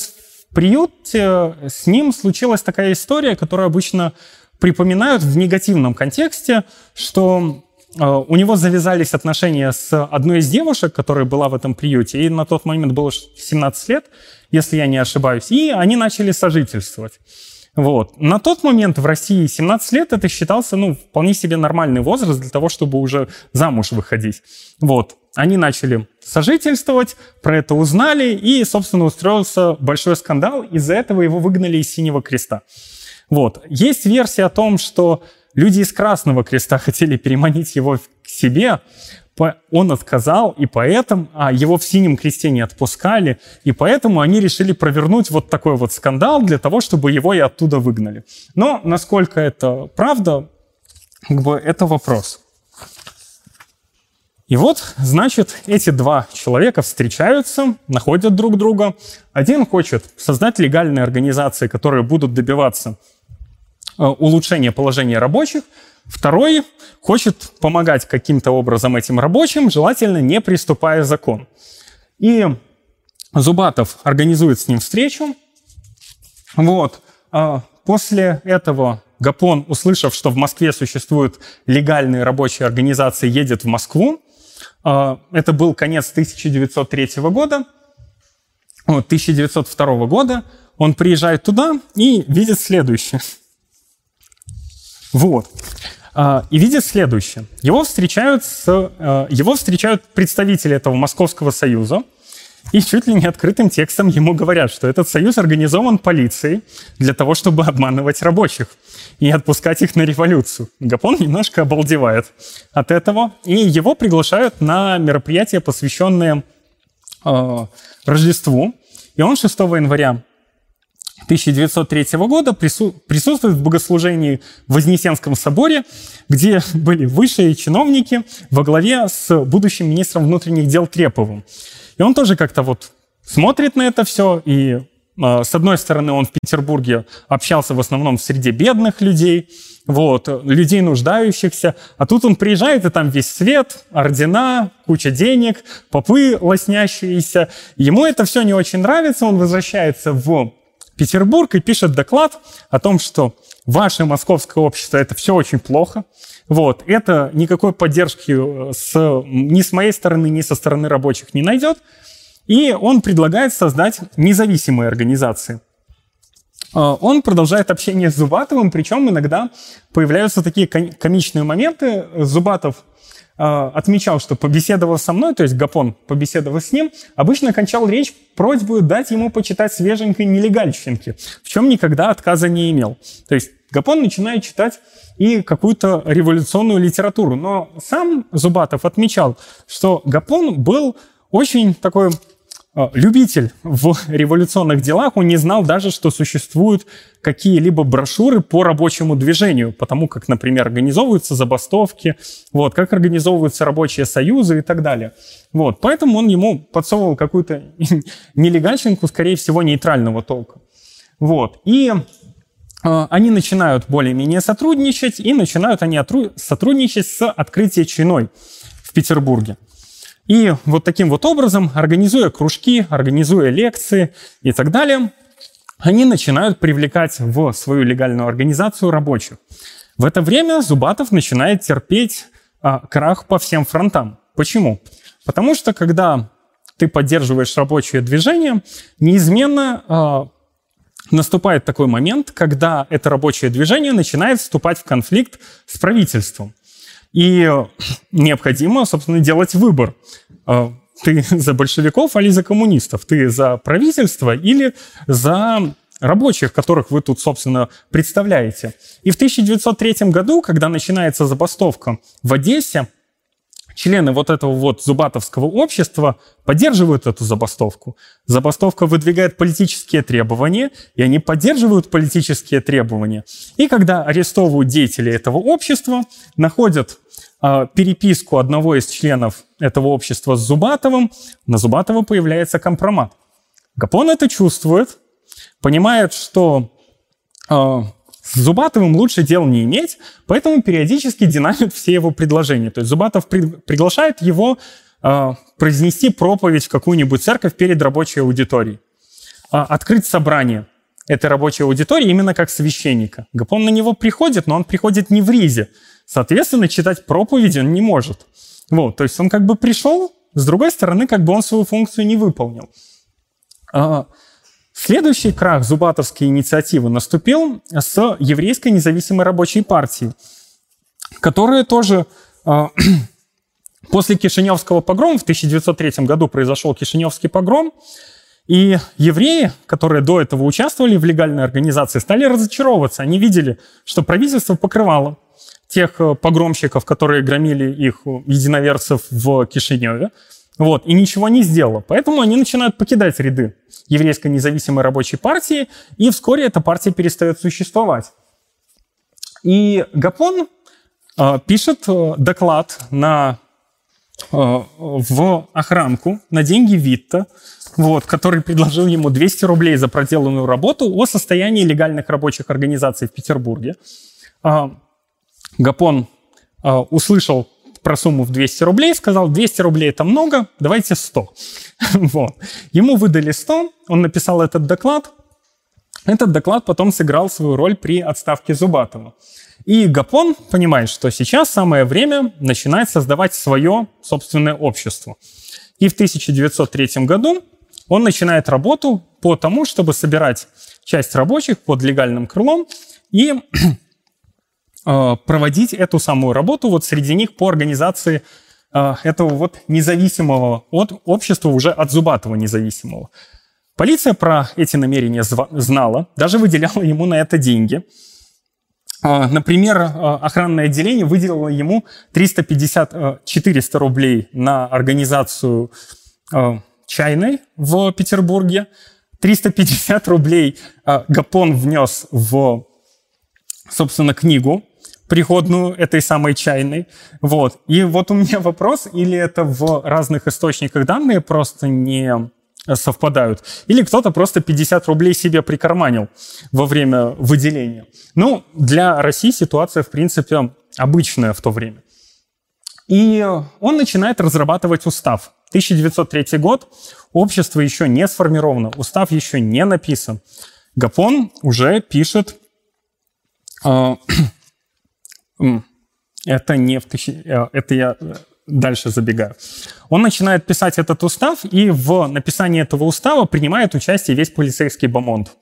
приюте с ним случилась такая история, которую обычно припоминают в негативном контексте, что э, у него завязались отношения с одной из девушек, которая была в этом приюте, и на тот момент было 17 лет, если я не ошибаюсь, и они начали сожительствовать. Вот. На тот момент в России 17 лет это считался ну, вполне себе нормальный возраст для того, чтобы уже замуж выходить. Вот. Они начали сожительствовать, про это узнали, и, собственно, устроился большой скандал. Из-за этого его выгнали из Синего Креста. Вот. Есть версия о том, что люди из Красного Креста [LAUGHS] хотели переманить его к себе, он отказал, и поэтому а его в синем кресте не отпускали, и поэтому они решили провернуть вот такой вот скандал для того, чтобы его и оттуда выгнали. Но насколько это правда, как бы это вопрос. И вот, значит, эти два человека встречаются, находят друг друга. Один хочет создать легальные организации, которые будут добиваться э, улучшения положения рабочих, Второй хочет помогать каким-то образом этим рабочим, желательно не приступая закон. И Зубатов организует с ним встречу. Вот. А после этого Гапон, услышав, что в Москве существуют легальные рабочие организации, едет в Москву. А, это был конец 1903 года. 1902 года он приезжает туда и видит следующее – вот. А, и видит следующее. Его встречают, с, а, его встречают представители этого Московского союза, и чуть ли не открытым текстом ему говорят, что этот союз организован полицией для того, чтобы обманывать рабочих и отпускать их на революцию. Гапон немножко обалдевает от этого, и его приглашают на мероприятие, посвященное э, Рождеству. И он 6 января 1903 года присутствует в богослужении в Вознесенском соборе, где были высшие чиновники во главе с будущим министром внутренних дел Треповым. И он тоже как-то вот смотрит на это все, и а, с одной стороны он в Петербурге общался в основном в среде бедных людей, вот, людей нуждающихся, а тут он приезжает, и там весь свет, ордена, куча денег, попы лоснящиеся. Ему это все не очень нравится, он возвращается в Петербург и пишет доклад о том, что ваше московское общество – это все очень плохо. Вот. Это никакой поддержки э, с, ни с моей стороны, ни со стороны рабочих не найдет. И он предлагает создать независимые организации. Э, он продолжает общение с Зубатовым, причем иногда появляются такие комичные моменты. Зубатов а, отмечал, что побеседовав со мной, то есть Гапон побеседовав с ним, обычно кончал речь просьбой дать ему почитать свеженькой нелегальщинки, в чем никогда отказа не имел. То есть Гапон начинает читать и какую-то революционную литературу. Но сам Зубатов отмечал, что Гапон был очень такой а, любитель в революционных делах, он не знал даже, что существуют какие-либо брошюры по рабочему движению, потому как, например, организовываются забастовки, вот, как организовываются рабочие союзы и так далее. Вот, поэтому он ему подсовывал какую-то [LAUGHS] нелегальщинку, скорее всего, нейтрального толка. Вот, и э, они начинают более-менее сотрудничать, и начинают они сотрудничать с открытием чиной в Петербурге. И вот таким вот образом, организуя кружки, организуя лекции и так далее, они начинают привлекать в свою легальную организацию рабочих. В это время Зубатов начинает терпеть а, крах по всем фронтам. Почему? Потому что когда ты поддерживаешь рабочее движение, неизменно а, наступает такой момент, когда это рабочее движение начинает вступать в конфликт с правительством. И необходимо, собственно, делать выбор. А, ты [LAUGHS] за большевиков или за коммунистов? Ты за правительство или за рабочих, которых вы тут, собственно, представляете? И в 1903 году, когда начинается забастовка в Одессе, члены вот этого вот зубатовского общества поддерживают эту забастовку. Забастовка выдвигает политические требования, и они поддерживают политические требования. И когда арестовывают деятелей этого общества, находят э, переписку одного из членов этого общества с Зубатовым, на Зубатова появляется компромат. Гапон это чувствует, понимает, что э, с Зубатовым лучше дел не иметь, поэтому периодически динамит все его предложения. То есть Зубатов при, приглашает его э, произнести проповедь в какую-нибудь церковь перед рабочей аудиторией, э, открыть собрание этой рабочей аудитории именно как священника. Гапон на него приходит, но он приходит не в ризе. Соответственно, читать проповеди он не может. Вот, то есть он как бы пришел, с другой стороны, как бы он свою функцию не выполнил. Следующий крах зубатовской инициативы наступил с еврейской независимой рабочей партией, которая тоже [CLEARS THROAT] после Кишиневского погрома в 1903 году произошел Кишиневский погром, и евреи, которые до этого участвовали в легальной организации, стали разочаровываться. Они видели, что правительство покрывало тех э, погромщиков, которые громили их э, единоверцев в Кишиневе, вот, и ничего не сделало. Поэтому они начинают покидать ряды еврейской независимой рабочей партии, и вскоре эта партия перестает существовать. И Гапон э, пишет э, доклад на, э, в охранку на деньги Витта, вот, который предложил ему 200 рублей за проделанную работу о состоянии легальных рабочих организаций в Петербурге. Гапон услышал про сумму в 200 рублей, сказал, 200 рублей это много, давайте 100. [LAUGHS] вот. Ему выдали 100, он написал этот доклад. Этот доклад потом сыграл свою роль при отставке Зубатова. И Гапон понимает, что сейчас самое время начинать создавать свое собственное общество. И в 1903 году он начинает работу по тому, чтобы собирать часть рабочих под легальным крылом и [CLEARS THROAT] проводить эту самую работу вот среди них по организации э, этого вот независимого от общества, уже от Зубатова независимого. Полиция про эти намерения знала, даже выделяла ему на это деньги. Э, например, охранное отделение выделило ему 350-400 рублей на организацию чайной в Петербурге. 350 рублей Гапон внес в, собственно, книгу приходную этой самой чайной. Вот. И вот у меня вопрос, или это в разных источниках данные просто не совпадают, или кто-то просто 50 рублей себе прикарманил во время выделения. Ну, для России ситуация, в принципе, обычная в то время. И он начинает разрабатывать устав. 1903 год, общество еще не сформировано, устав еще не написан. Гапон уже пишет э, [CLEARS THROAT] это не в тысячи... Э, это я э, дальше забегаю. Он начинает писать этот устав, и в написании этого устава принимает участие весь полицейский бомонд.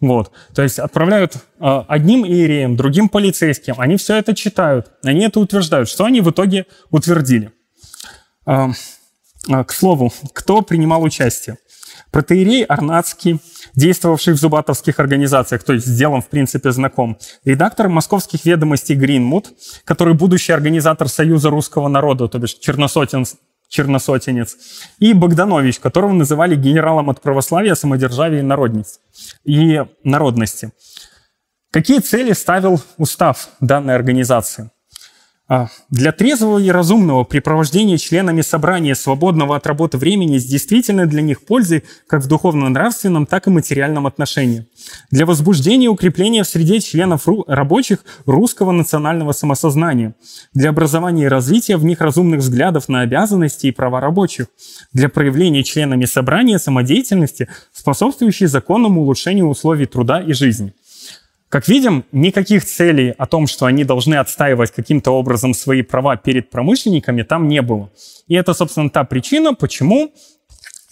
Вот. То есть отправляют э, одним иереям, другим полицейским. Они все это читают, они это утверждают. Что они в итоге утвердили? Э, э, к слову, кто принимал участие? Протеерей Арнацкий, действовавший в зубатовских организациях, то есть с делом, в принципе, знаком. Редактор московских ведомостей Гринмут, который будущий организатор Союза русского народа, то бишь черносотен, черносотенец. И Богданович, которого называли генералом от православия, самодержавия и, народниц, и народности. Какие цели ставил устав данной организации? А, для трезвого и разумного препровождения членами собрания свободного от работы времени с действительно для них пользой как в духовно-нравственном, так и материальном отношении. Для возбуждения и укрепления в среде членов рабочих русского национального самосознания. Для образования и развития в них разумных взглядов на обязанности и права рабочих. Для проявления членами собрания самодеятельности, способствующей законному улучшению условий труда и жизни. Как видим, никаких целей о том, что они должны отстаивать каким-то образом свои права перед промышленниками, там не было. И это, собственно, та причина, почему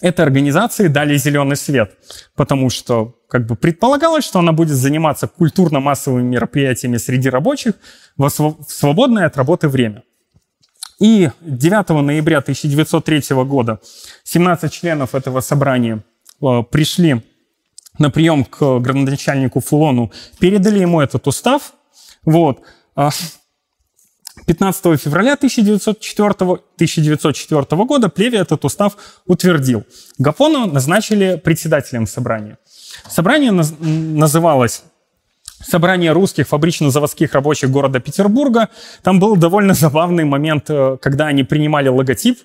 этой организации дали зеленый свет. Потому что как бы предполагалось, что она будет заниматься культурно-массовыми мероприятиями среди рабочих в свободное от работы время. И 9 ноября 1903 года 17 членов этого собрания э, пришли на прием к градоначальнику Фулону, передали ему этот устав. Вот. 15 а февраля 1904, 1904 года Плеви этот устав утвердил. Гапона назначили председателем собрания. Собрание наз, называлось собрание русских фабрично-заводских рабочих города Петербурга. Там был довольно [LAUGHS] забавный момент, э, когда они принимали логотип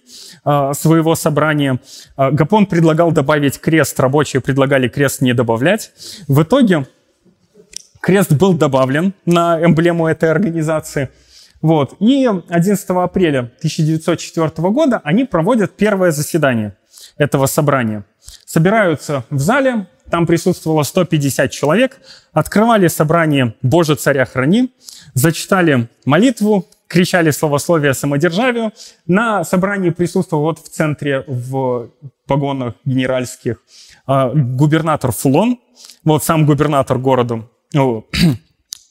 э, своего собрания. Э, Гапон предлагал добавить крест, рабочие предлагали крест не добавлять. В итоге крест был добавлен на эмблему этой организации. Вот. И 11 апреля 1904 года они проводят первое заседание этого собрания. Собираются в зале, там присутствовало 150 человек, открывали собрание «Боже, царя храни», зачитали молитву, кричали словословие самодержавию. На собрании присутствовал вот в центре, в погонах генеральских, а, губернатор Фулон, вот сам губернатор города,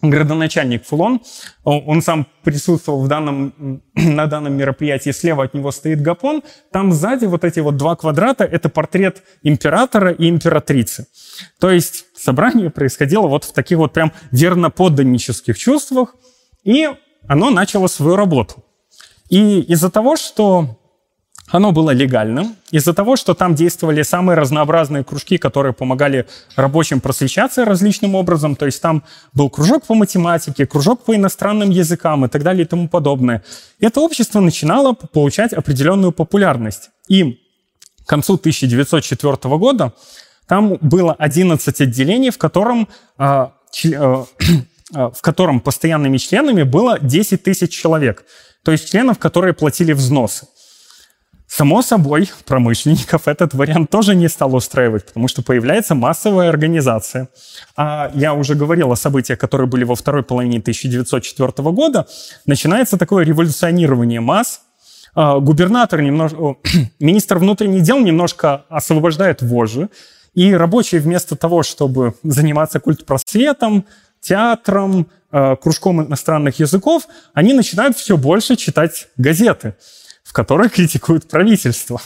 градоначальник Фулон. Он сам присутствовал в данном, [CLEARS THROAT] на данном мероприятии. Слева от него стоит Гапон. Там сзади вот эти вот два квадрата — это портрет императора и императрицы. То есть собрание происходило вот в таких вот прям верноподданнических чувствах, и оно начало свою работу. И из-за того, что оно было легальным из-за того, что там действовали самые разнообразные кружки, которые помогали рабочим просвещаться различным образом. То есть там был кружок по математике, кружок по иностранным языкам и так далее и тому подобное. Это общество начинало получать определенную популярность. И к концу 1904 года там было 11 отделений, в котором, э, э, [CLEARS THROAT] в котором постоянными членами было 10 тысяч человек. То есть членов, которые платили взносы. Само собой, промышленников этот вариант тоже не стал устраивать, потому что появляется массовая организация. А я уже говорил о событиях, которые были во второй половине 1904 года. Начинается такое революционирование масс. А, губернатор немножко, [CLEARS THROAT] министр внутренних дел немножко освобождает вожжи, и рабочие вместо того, чтобы заниматься культпросветом, театром, а, кружком иностранных языков, они начинают все больше читать газеты в которой критикуют правительство.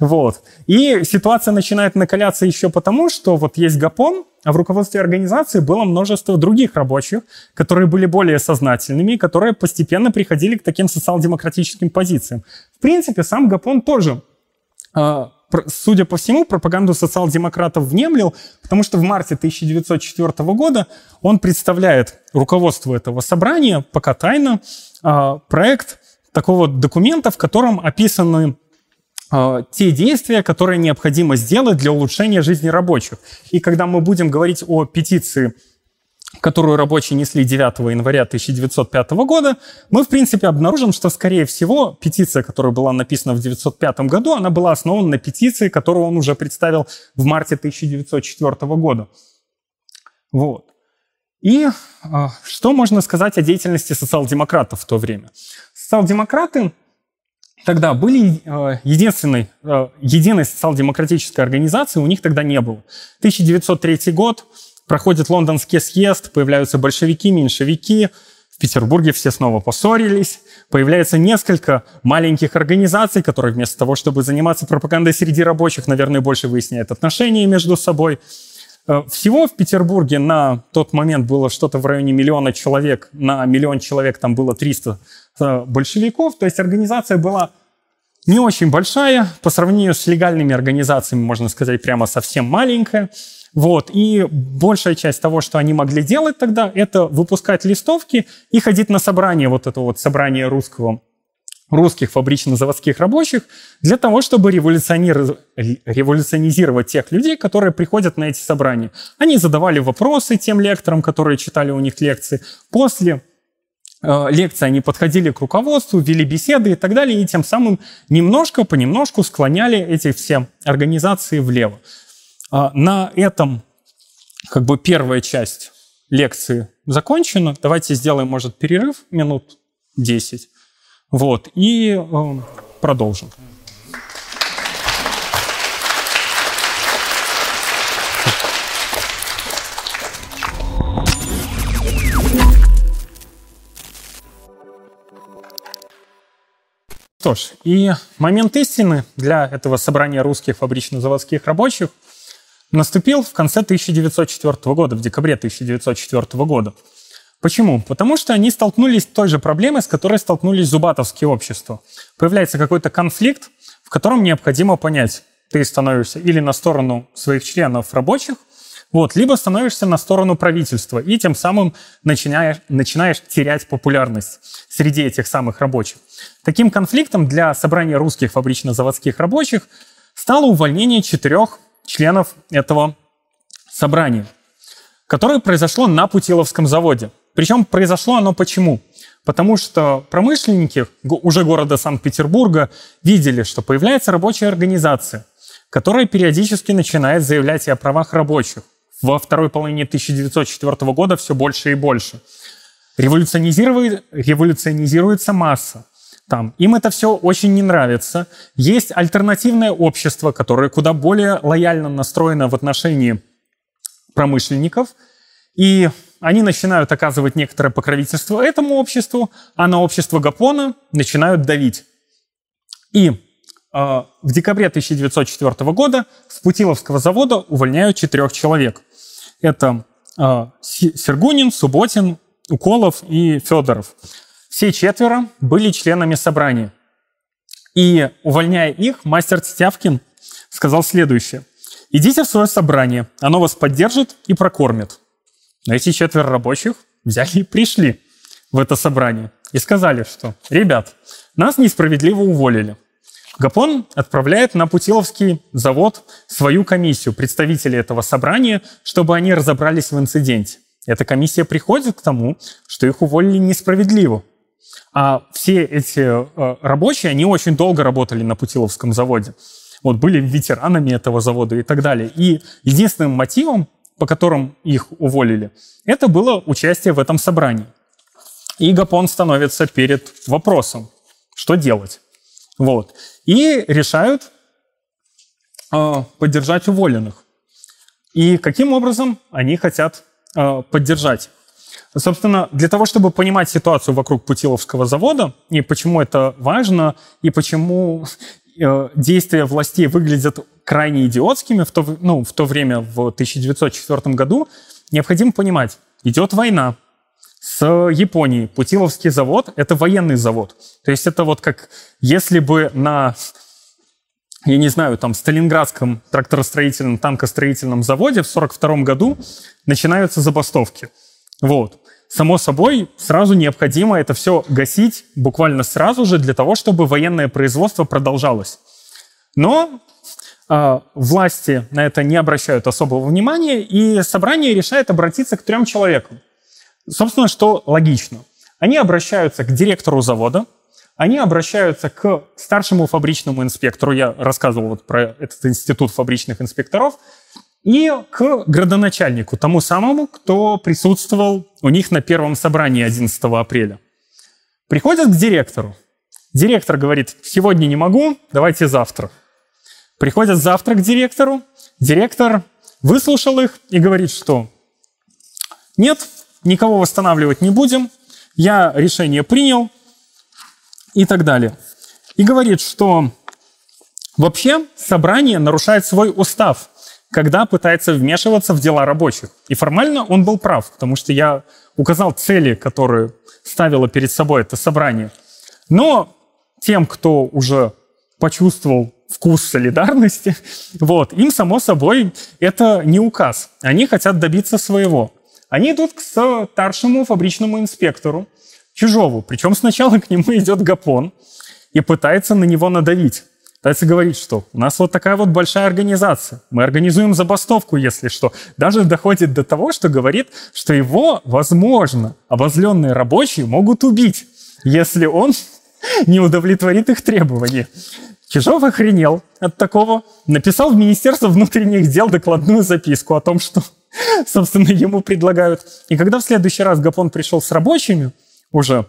Вот. И ситуация начинает накаляться еще потому, что вот есть ГАПОН, а в руководстве организации было множество других рабочих, которые были более сознательными, которые постепенно приходили к таким социал-демократическим позициям. В принципе, сам ГАПОН тоже а, судя по всему, пропаганду социал-демократов внемлил, потому что в марте 1904 года он представляет руководству этого собрания, пока тайно, а, проект такого документа, в котором описаны э, те действия, которые необходимо сделать для улучшения жизни рабочих. И когда мы будем говорить о петиции, которую рабочие несли 9 января 1905 года, мы, в принципе, обнаружим, что, скорее всего, петиция, которая была написана в 1905 году, она была основана на петиции, которую он уже представил в марте 1904 года. Вот. И э, что можно сказать о деятельности социал-демократов в то время? Социал-демократы тогда были э, единственной, э, единой социал-демократической организации, у них тогда не было. 1903 год, проходит лондонский съезд, появляются большевики, меньшевики, в Петербурге все снова поссорились, появляется несколько маленьких организаций, которые вместо того, чтобы заниматься пропагандой среди рабочих, наверное, больше выясняют отношения между собой. Э, всего в Петербурге на тот момент было что-то в районе миллиона человек, на миллион человек там было 300 Э, большевиков. То есть организация была не очень большая, по сравнению с легальными организациями, можно сказать, прямо совсем маленькая. Вот. И большая часть того, что они могли делать тогда, это выпускать листовки и ходить на собрание, вот это вот собрание русского, русских фабрично-заводских рабочих, для того, чтобы революционизировать тех людей, которые приходят на эти собрания. Они задавали вопросы тем лекторам, которые читали у них лекции. После Э, лекции, они подходили к руководству, вели беседы и так далее, и тем самым немножко, понемножку склоняли эти все организации влево. А, на этом как бы первая часть лекции закончена. Давайте сделаем, может, перерыв минут 10. Вот, и э, продолжим. Что ж, и момент истины для этого собрания русских фабрично-заводских рабочих наступил в конце 1904 года, в декабре 1904 года. Почему? Потому что они столкнулись с той же проблемой, с которой столкнулись зубатовские общества. Появляется какой-то конфликт, в котором необходимо понять, ты становишься или на сторону своих членов рабочих, Вот, либо становишься на сторону правительства и тем самым начинаешь, начинаешь терять популярность среди этих самых рабочих. Таким конфликтом для собрания русских фабрично-заводских рабочих стало увольнение четырех членов этого собрания, которое произошло на Путиловском заводе. Причем произошло оно почему? Потому что промышленники уже города Санкт-Петербурга видели, что появляется рабочая организация, которая периодически начинает заявлять о правах рабочих. Во второй половине 1904 года все больше и больше. Революционизирует, революционизируется масса. Там. Им это все очень не нравится. Есть альтернативное общество, которое куда более лояльно настроено в отношении промышленников. И они начинают оказывать некоторое покровительство этому обществу, а на общество Гапона начинают давить. И э, в декабре 1904 года с Путиловского завода увольняют четырех человек. Это э, Сергунин, Субботин, Уколов и Федоров. Все четверо были членами собрания. И, увольняя их, мастер Тетявкин сказал следующее. «Идите в свое собрание, оно вас поддержит и прокормит». Эти четверо рабочих взяли и пришли в это собрание и сказали, что «Ребят, нас несправедливо уволили». Гапон отправляет на Путиловский завод свою комиссию, представителей этого собрания, чтобы они разобрались в инциденте. Эта комиссия приходит к тому, что их уволили несправедливо. А все эти э, рабочие, они очень долго работали на Путиловском заводе. Вот были ветеранами этого завода и так далее. И единственным мотивом по которым их уволили, это было участие в этом собрании. И Гапон становится перед вопросом, что делать. Вот. И решают э, поддержать уволенных. И каким образом они хотят э, поддержать? Собственно, для того, чтобы понимать ситуацию вокруг Путиловского завода, и почему это важно, и почему действия властей выглядят крайне идиотскими в то, ну, в то время, в 1904 году, необходимо понимать, идет война с Японией. Путиловский завод — это военный завод. То есть это вот как если бы на, я не знаю, там, Сталинградском тракторостроительном, танкостроительном заводе в 1942 году начинаются забастовки. Вот. Само собой, сразу необходимо это все гасить буквально сразу же для того, чтобы военное производство продолжалось. Но а, власти на это не обращают особого внимания, и собрание решает обратиться к трем человекам. Собственно, что логично. Они обращаются к директору завода, они обращаются к старшему фабричному инспектору, я рассказывал вот про этот институт фабричных инспекторов, и к градоначальнику, тому самому, кто присутствовал у них на первом собрании 11 апреля. Приходят к директору. Директор говорит, сегодня не могу, давайте завтра. Приходят завтра к директору. Директор выслушал их и говорит, что нет, никого восстанавливать не будем, я решение принял и так далее. И говорит, что вообще собрание нарушает свой устав, когда пытается вмешиваться в дела рабочих. И формально он был прав, потому что я указал цели, которые ставило перед собой это собрание. Но тем, кто уже почувствовал вкус солидарности, [LAUGHS] вот, им, само собой, это не указ. Они хотят добиться своего. Они идут к старшему фабричному инспектору, Чужову. Причем сначала к нему [LAUGHS] идет Гапон и пытается на него надавить. Пытается говорить, что у нас вот такая вот большая организация. Мы организуем забастовку, если что. Даже доходит до того, что говорит, что его, возможно, обозленные рабочие могут убить, если он [LAUGHS] не удовлетворит их требования. Чижов охренел от такого, написал в Министерство внутренних дел докладную записку о том, что, [LAUGHS] собственно, ему предлагают. И когда в следующий раз Гапон пришел с рабочими уже,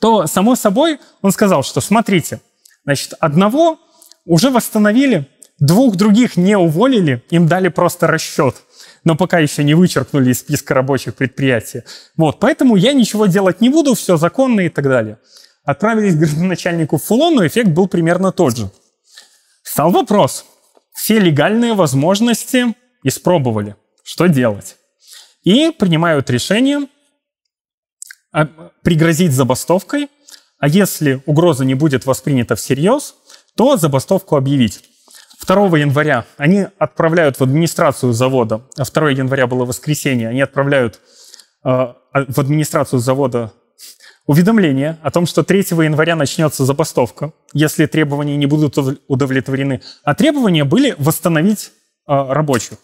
то, само собой, он сказал, что смотрите, значит, одного уже восстановили, двух других не уволили, им дали просто расчет, но пока еще не вычеркнули из списка рабочих предприятий. Вот, поэтому я ничего делать не буду, все законно и так далее отправились к градоначальнику Фулон, но эффект был примерно тот же. Стал вопрос. Все легальные возможности испробовали. Что делать? И принимают решение а, пригрозить забастовкой, а если угроза не будет воспринята всерьез, то забастовку объявить. 2 января они отправляют в администрацию завода, а 2 января было воскресенье, они отправляют э, в администрацию завода уведомление о том, что 3 января начнется забастовка, если требования не будут удовлетворены. А требования были восстановить э, рабочих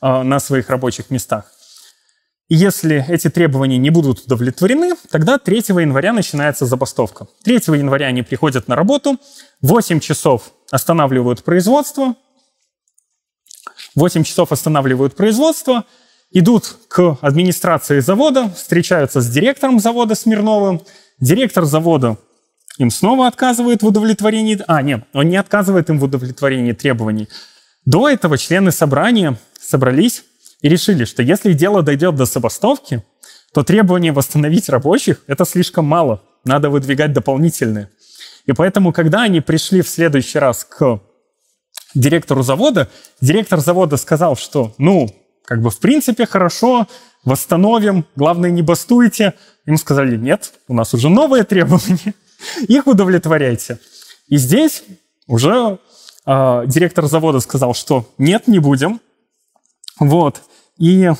э, на своих рабочих местах. И если эти требования не будут удовлетворены, тогда 3 января начинается забастовка. 3 января они приходят на работу, 8 часов останавливают производство, 8 часов останавливают производство, идут к администрации завода, встречаются с директором завода Смирновым. Директор завода им снова отказывает в удовлетворении... А, нет, он не отказывает им в удовлетворении требований. До этого члены собрания собрались и решили, что если дело дойдет до забастовки, то требование восстановить рабочих — это слишком мало, надо выдвигать дополнительные. И поэтому, когда они пришли в следующий раз к директору завода, директор завода сказал, что, ну, как бы в принципе хорошо, восстановим, главное не бастуйте. Им сказали, нет, у нас уже новые требования, [LAUGHS] их удовлетворяйте. И здесь уже э, директор завода сказал, что нет, не будем. Вот. И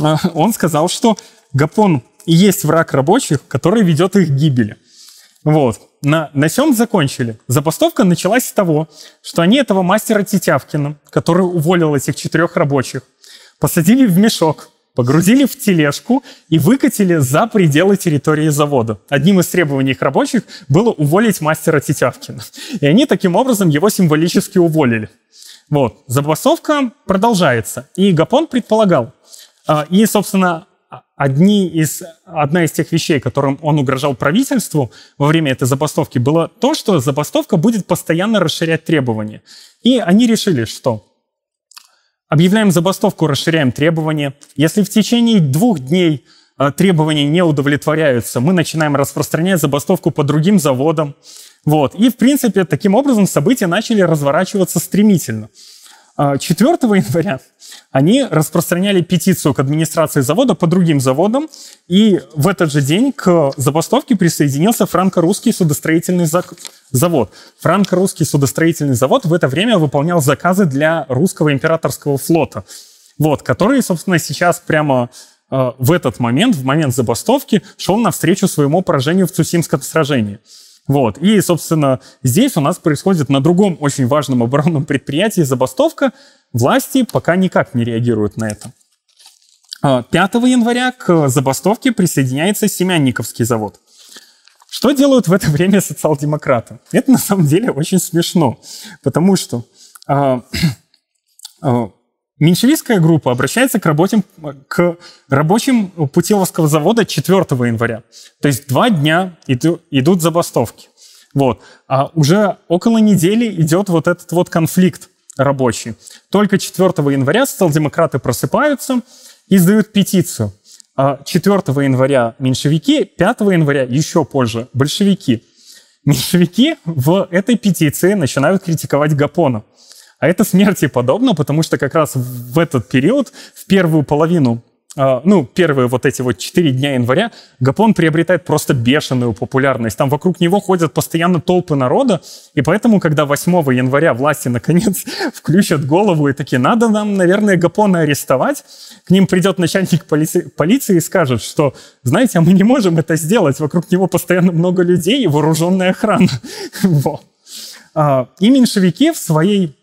э, он сказал, что Гапон и есть враг рабочих, который ведет их к гибели. Вот. На, на чем закончили? Забастовка началась с того, что они этого мастера Тетявкина, который уволил этих четырех рабочих, посадили в мешок, погрузили в тележку и выкатили за пределы территории завода. Одним из требований их рабочих было уволить мастера Тетявкина. И они таким образом его символически уволили. Вот. Забастовка продолжается. И Гапон предполагал, а, и, собственно, одни из, одна из тех вещей, которым он угрожал правительству во время этой забастовки, было то, что забастовка будет постоянно расширять требования. И они решили, что объявляем забастовку, расширяем требования. Если в течение двух дней э, требования не удовлетворяются, мы начинаем распространять забастовку по другим заводам. Вот. И, в принципе, таким образом события начали разворачиваться стремительно. 4 а, января они распространяли петицию к администрации завода по другим заводам, и в этот же день к забастовке присоединился франко-русский судостроительный завод. Франко-русский судостроительный завод в это время выполнял заказы для русского императорского флота, вот, который, собственно, сейчас прямо э, в этот момент, в момент забастовки, шел навстречу своему поражению в Цусимском сражении. Вот. И, собственно, здесь у нас происходит на другом очень важном оборонном предприятии забастовка. Власти пока никак не реагируют на это. 5 а, января к забастовке присоединяется Семянниковский завод. Что делают в это время социал-демократы? Это на самом деле очень смешно, потому что э, э, [CLEARS THROAT] меньшевистская группа обращается к, работе, к рабочим Путиловского завода 4 января. То есть два дня иду, идут забастовки. Вот. А уже около недели идет вот этот вот конфликт рабочий. Только 4 января социал-демократы просыпаются и сдают петицию. 4 а января меньшевики, 5 января еще позже большевики. Меньшевики в этой петиции начинают критиковать Гапона. А это смерти подобно, потому что как раз в этот период, в первую половину а, ну, первые вот эти вот четыре дня января, Гапон приобретает просто бешеную популярность. Там вокруг него ходят постоянно толпы народа, и поэтому, когда 8 января власти наконец [LAUGHS] включат голову и такие, надо нам, наверное, Гапона арестовать, к ним придет начальник полиции, полиции и скажет, что, знаете, а мы не можем это сделать, вокруг него постоянно много людей и вооруженная охрана. [LAUGHS] А, и меньшевики в своей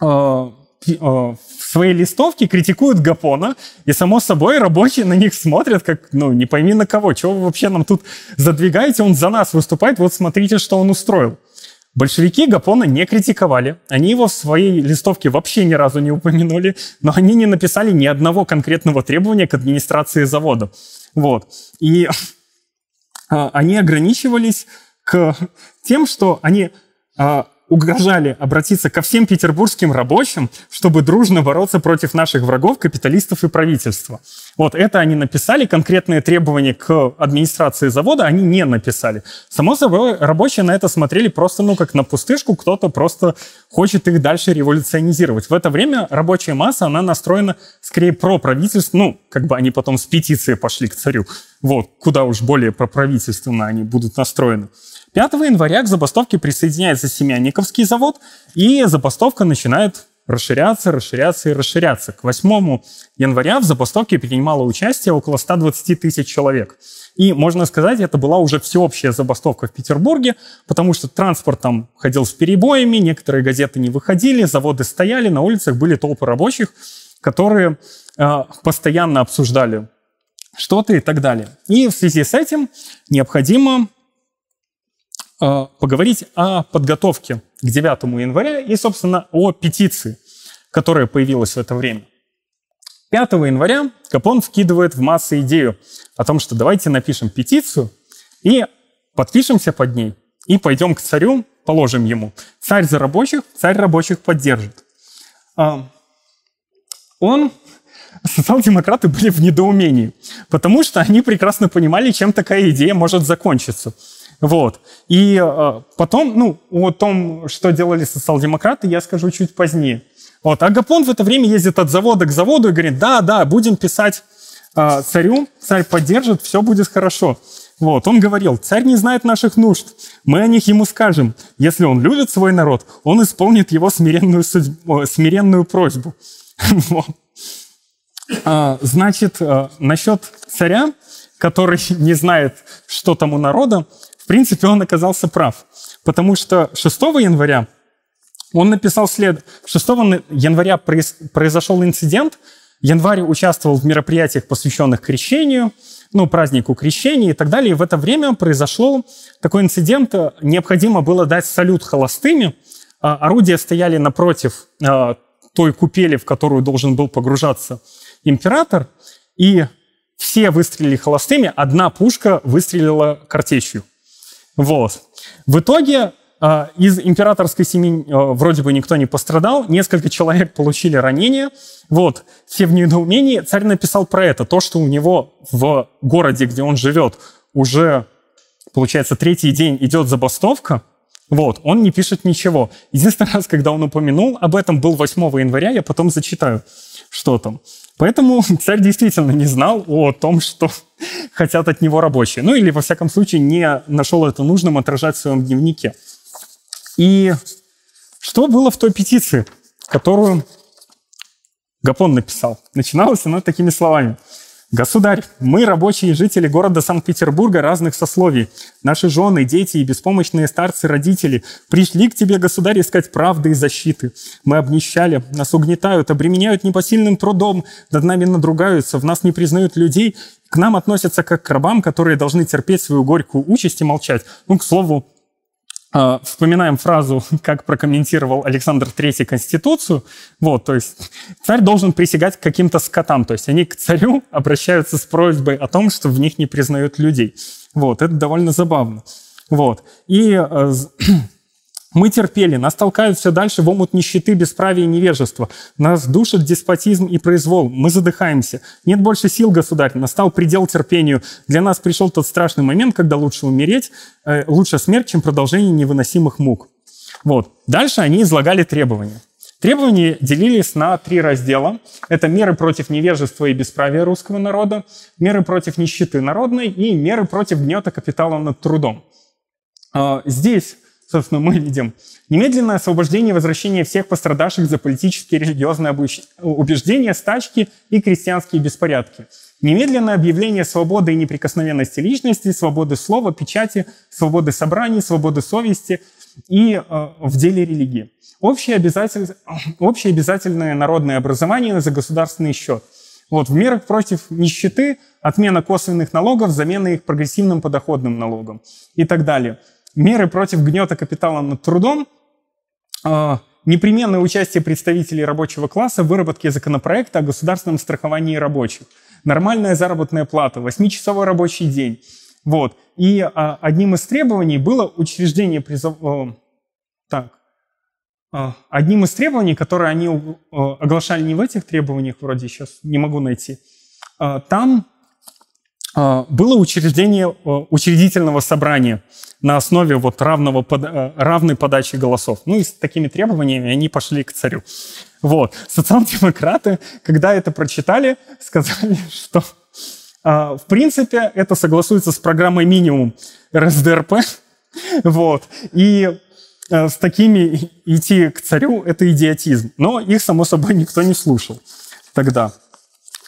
в своей листовке критикуют Гапона, и, само собой, рабочие на них смотрят, как, ну, не пойми на кого, чего вы вообще нам тут задвигаете, он за нас выступает, вот смотрите, что он устроил. Большевики Гапона не критиковали, они его в своей листовке вообще ни разу не упомянули, но они не написали ни одного конкретного требования к администрации завода. Вот. И а, они ограничивались к тем, что они а, угрожали обратиться ко всем петербургским рабочим, чтобы дружно бороться против наших врагов, капиталистов и правительства. Вот это они написали, конкретные требования к администрации завода они не написали. Само собой, рабочие на это смотрели просто, ну, как на пустышку, кто-то просто хочет их дальше революционизировать. В это время рабочая масса, она настроена скорее про правительство, ну, как бы они потом с петицией пошли к царю, вот, куда уж более проправительственно они будут настроены. 5 января к забастовке присоединяется Семянниковский завод, и забастовка начинает расширяться, расширяться и расширяться. К 8 января в забастовке принимало участие около 120 тысяч человек. И, можно сказать, это была уже всеобщая забастовка в Петербурге, потому что транспорт там ходил с перебоями, некоторые газеты не выходили, заводы стояли, на улицах были толпы рабочих, которые э, постоянно обсуждали что-то и так далее. И в связи с этим необходимо поговорить о подготовке к 9 января и, собственно, о петиции, которая появилась в это время. 5 января Капон вкидывает в массы идею о том, что давайте напишем петицию и подпишемся под ней, и пойдем к царю, положим ему. Царь за рабочих, царь рабочих поддержит. А, он, социал-демократы были в недоумении, потому что они прекрасно понимали, чем такая идея может закончиться. Вот. И э, потом, ну, о том, что делали социал-демократы, я скажу чуть позднее. Вот. А Гапон в это время ездит от завода к заводу и говорит, да, да, будем писать э, царю, царь поддержит, все будет хорошо. Вот, он говорил, царь не знает наших нужд, мы о них ему скажем. Если он любит свой народ, он исполнит его смиренную, судьбу, смиренную просьбу. [LAUGHS] А, значит, а, насчет царя, который [LAUGHS] не знает, что там у народа, в принципе, он оказался прав. Потому что 6 января он написал след... 6 января произошел инцидент. Январь участвовал в мероприятиях, посвященных крещению, ну, празднику крещения и так далее. И в это время произошло такой инцидент. Необходимо было дать салют холостыми. А, орудия стояли напротив а, той купели, в которую должен был погружаться император. И все выстрелили холостыми, одна пушка выстрелила картечью. Вот. В итоге а, из императорской семьи а, вроде бы никто не пострадал, несколько человек получили ранения. Вот, все в недоумении. Царь написал про это, то, что у него в городе, где он живет, уже, получается, третий день идет забастовка, вот, он не пишет ничего. Единственный [LAUGHS] раз, когда он упомянул об этом, был 8 января, я потом зачитаю, что там. Поэтому [LAUGHS] царь действительно не знал о том, что [LAUGHS] хотят от него рабочие. Ну или, во всяком случае, не нашел это нужным отражать в своем дневнике. И что было в той петиции, которую Гапон написал? Начиналась она такими словами. «Государь, мы, рабочие жители города Санкт-Петербурга разных сословий, наши жены, дети и беспомощные старцы, родители, пришли к тебе, государь, искать правды и защиты. Мы обнищали, нас угнетают, обременяют непосильным трудом, над нами надругаются, в нас не признают людей, к нам относятся как к рабам, которые должны терпеть свою горькую участь и молчать». Ну, к слову, вспоминаем фразу, [LAUGHS] как прокомментировал Александр III Конституцию, вот, то есть царь должен присягать к каким-то скотам, то есть они к царю обращаются с просьбой о том, что в них не признают людей. Вот, это довольно забавно. Вот, и э, [CLEARS THROAT] мы терпели, нас толкают все дальше в омут нищеты, бесправия и невежества. Нас душит деспотизм и произвол. Мы задыхаемся. Нет больше сил, государь. Настал предел терпению. Для нас пришел тот страшный момент, когда лучше умереть, э, лучше смерть, чем продолжение невыносимых мук. Вот. Дальше они излагали требования. Требования делились на три раздела. Это меры против невежества и бесправия русского народа, меры против нищеты народной и меры против гнета капитала над трудом. А, здесь собственно, [LAUGHS] мы видим. Немедленное освобождение и возвращение всех пострадавших за политические и религиозные убеждения, стачки и крестьянские беспорядки. Немедленное объявление свободы и неприкосновенности личности, свободы слова, печати, свободы собраний, свободы совести и э, в деле религии. Общее, обязатель... [CLEARS THROAT] Общее обязательное народное образование за государственный счет. Вот, в мерах против нищеты, отмена косвенных налогов, замена их прогрессивным подоходным налогом и так далее меры против гнета капитала над трудом, а, непременное участие представителей рабочего класса в выработке законопроекта о государственном страховании рабочих, нормальная заработная плата, 8-часовой рабочий день. Вот. И а, одним из требований было учреждение призов... Так. А, одним из требований, которые они оглашали не в этих требованиях, вроде сейчас не могу найти, там было учреждение учредительного собрания – на основе вот равного, э, равной подачи голосов. Ну и с такими требованиями они пошли к царю. Вот. Социал-демократы, когда это прочитали, [LAUGHS] сказали, что а, в принципе это согласуется с программой минимум РСДРП, [LAUGHS] Вот. И э, с такими идти к царю – это идиотизм. Но их, само собой, никто не слушал тогда.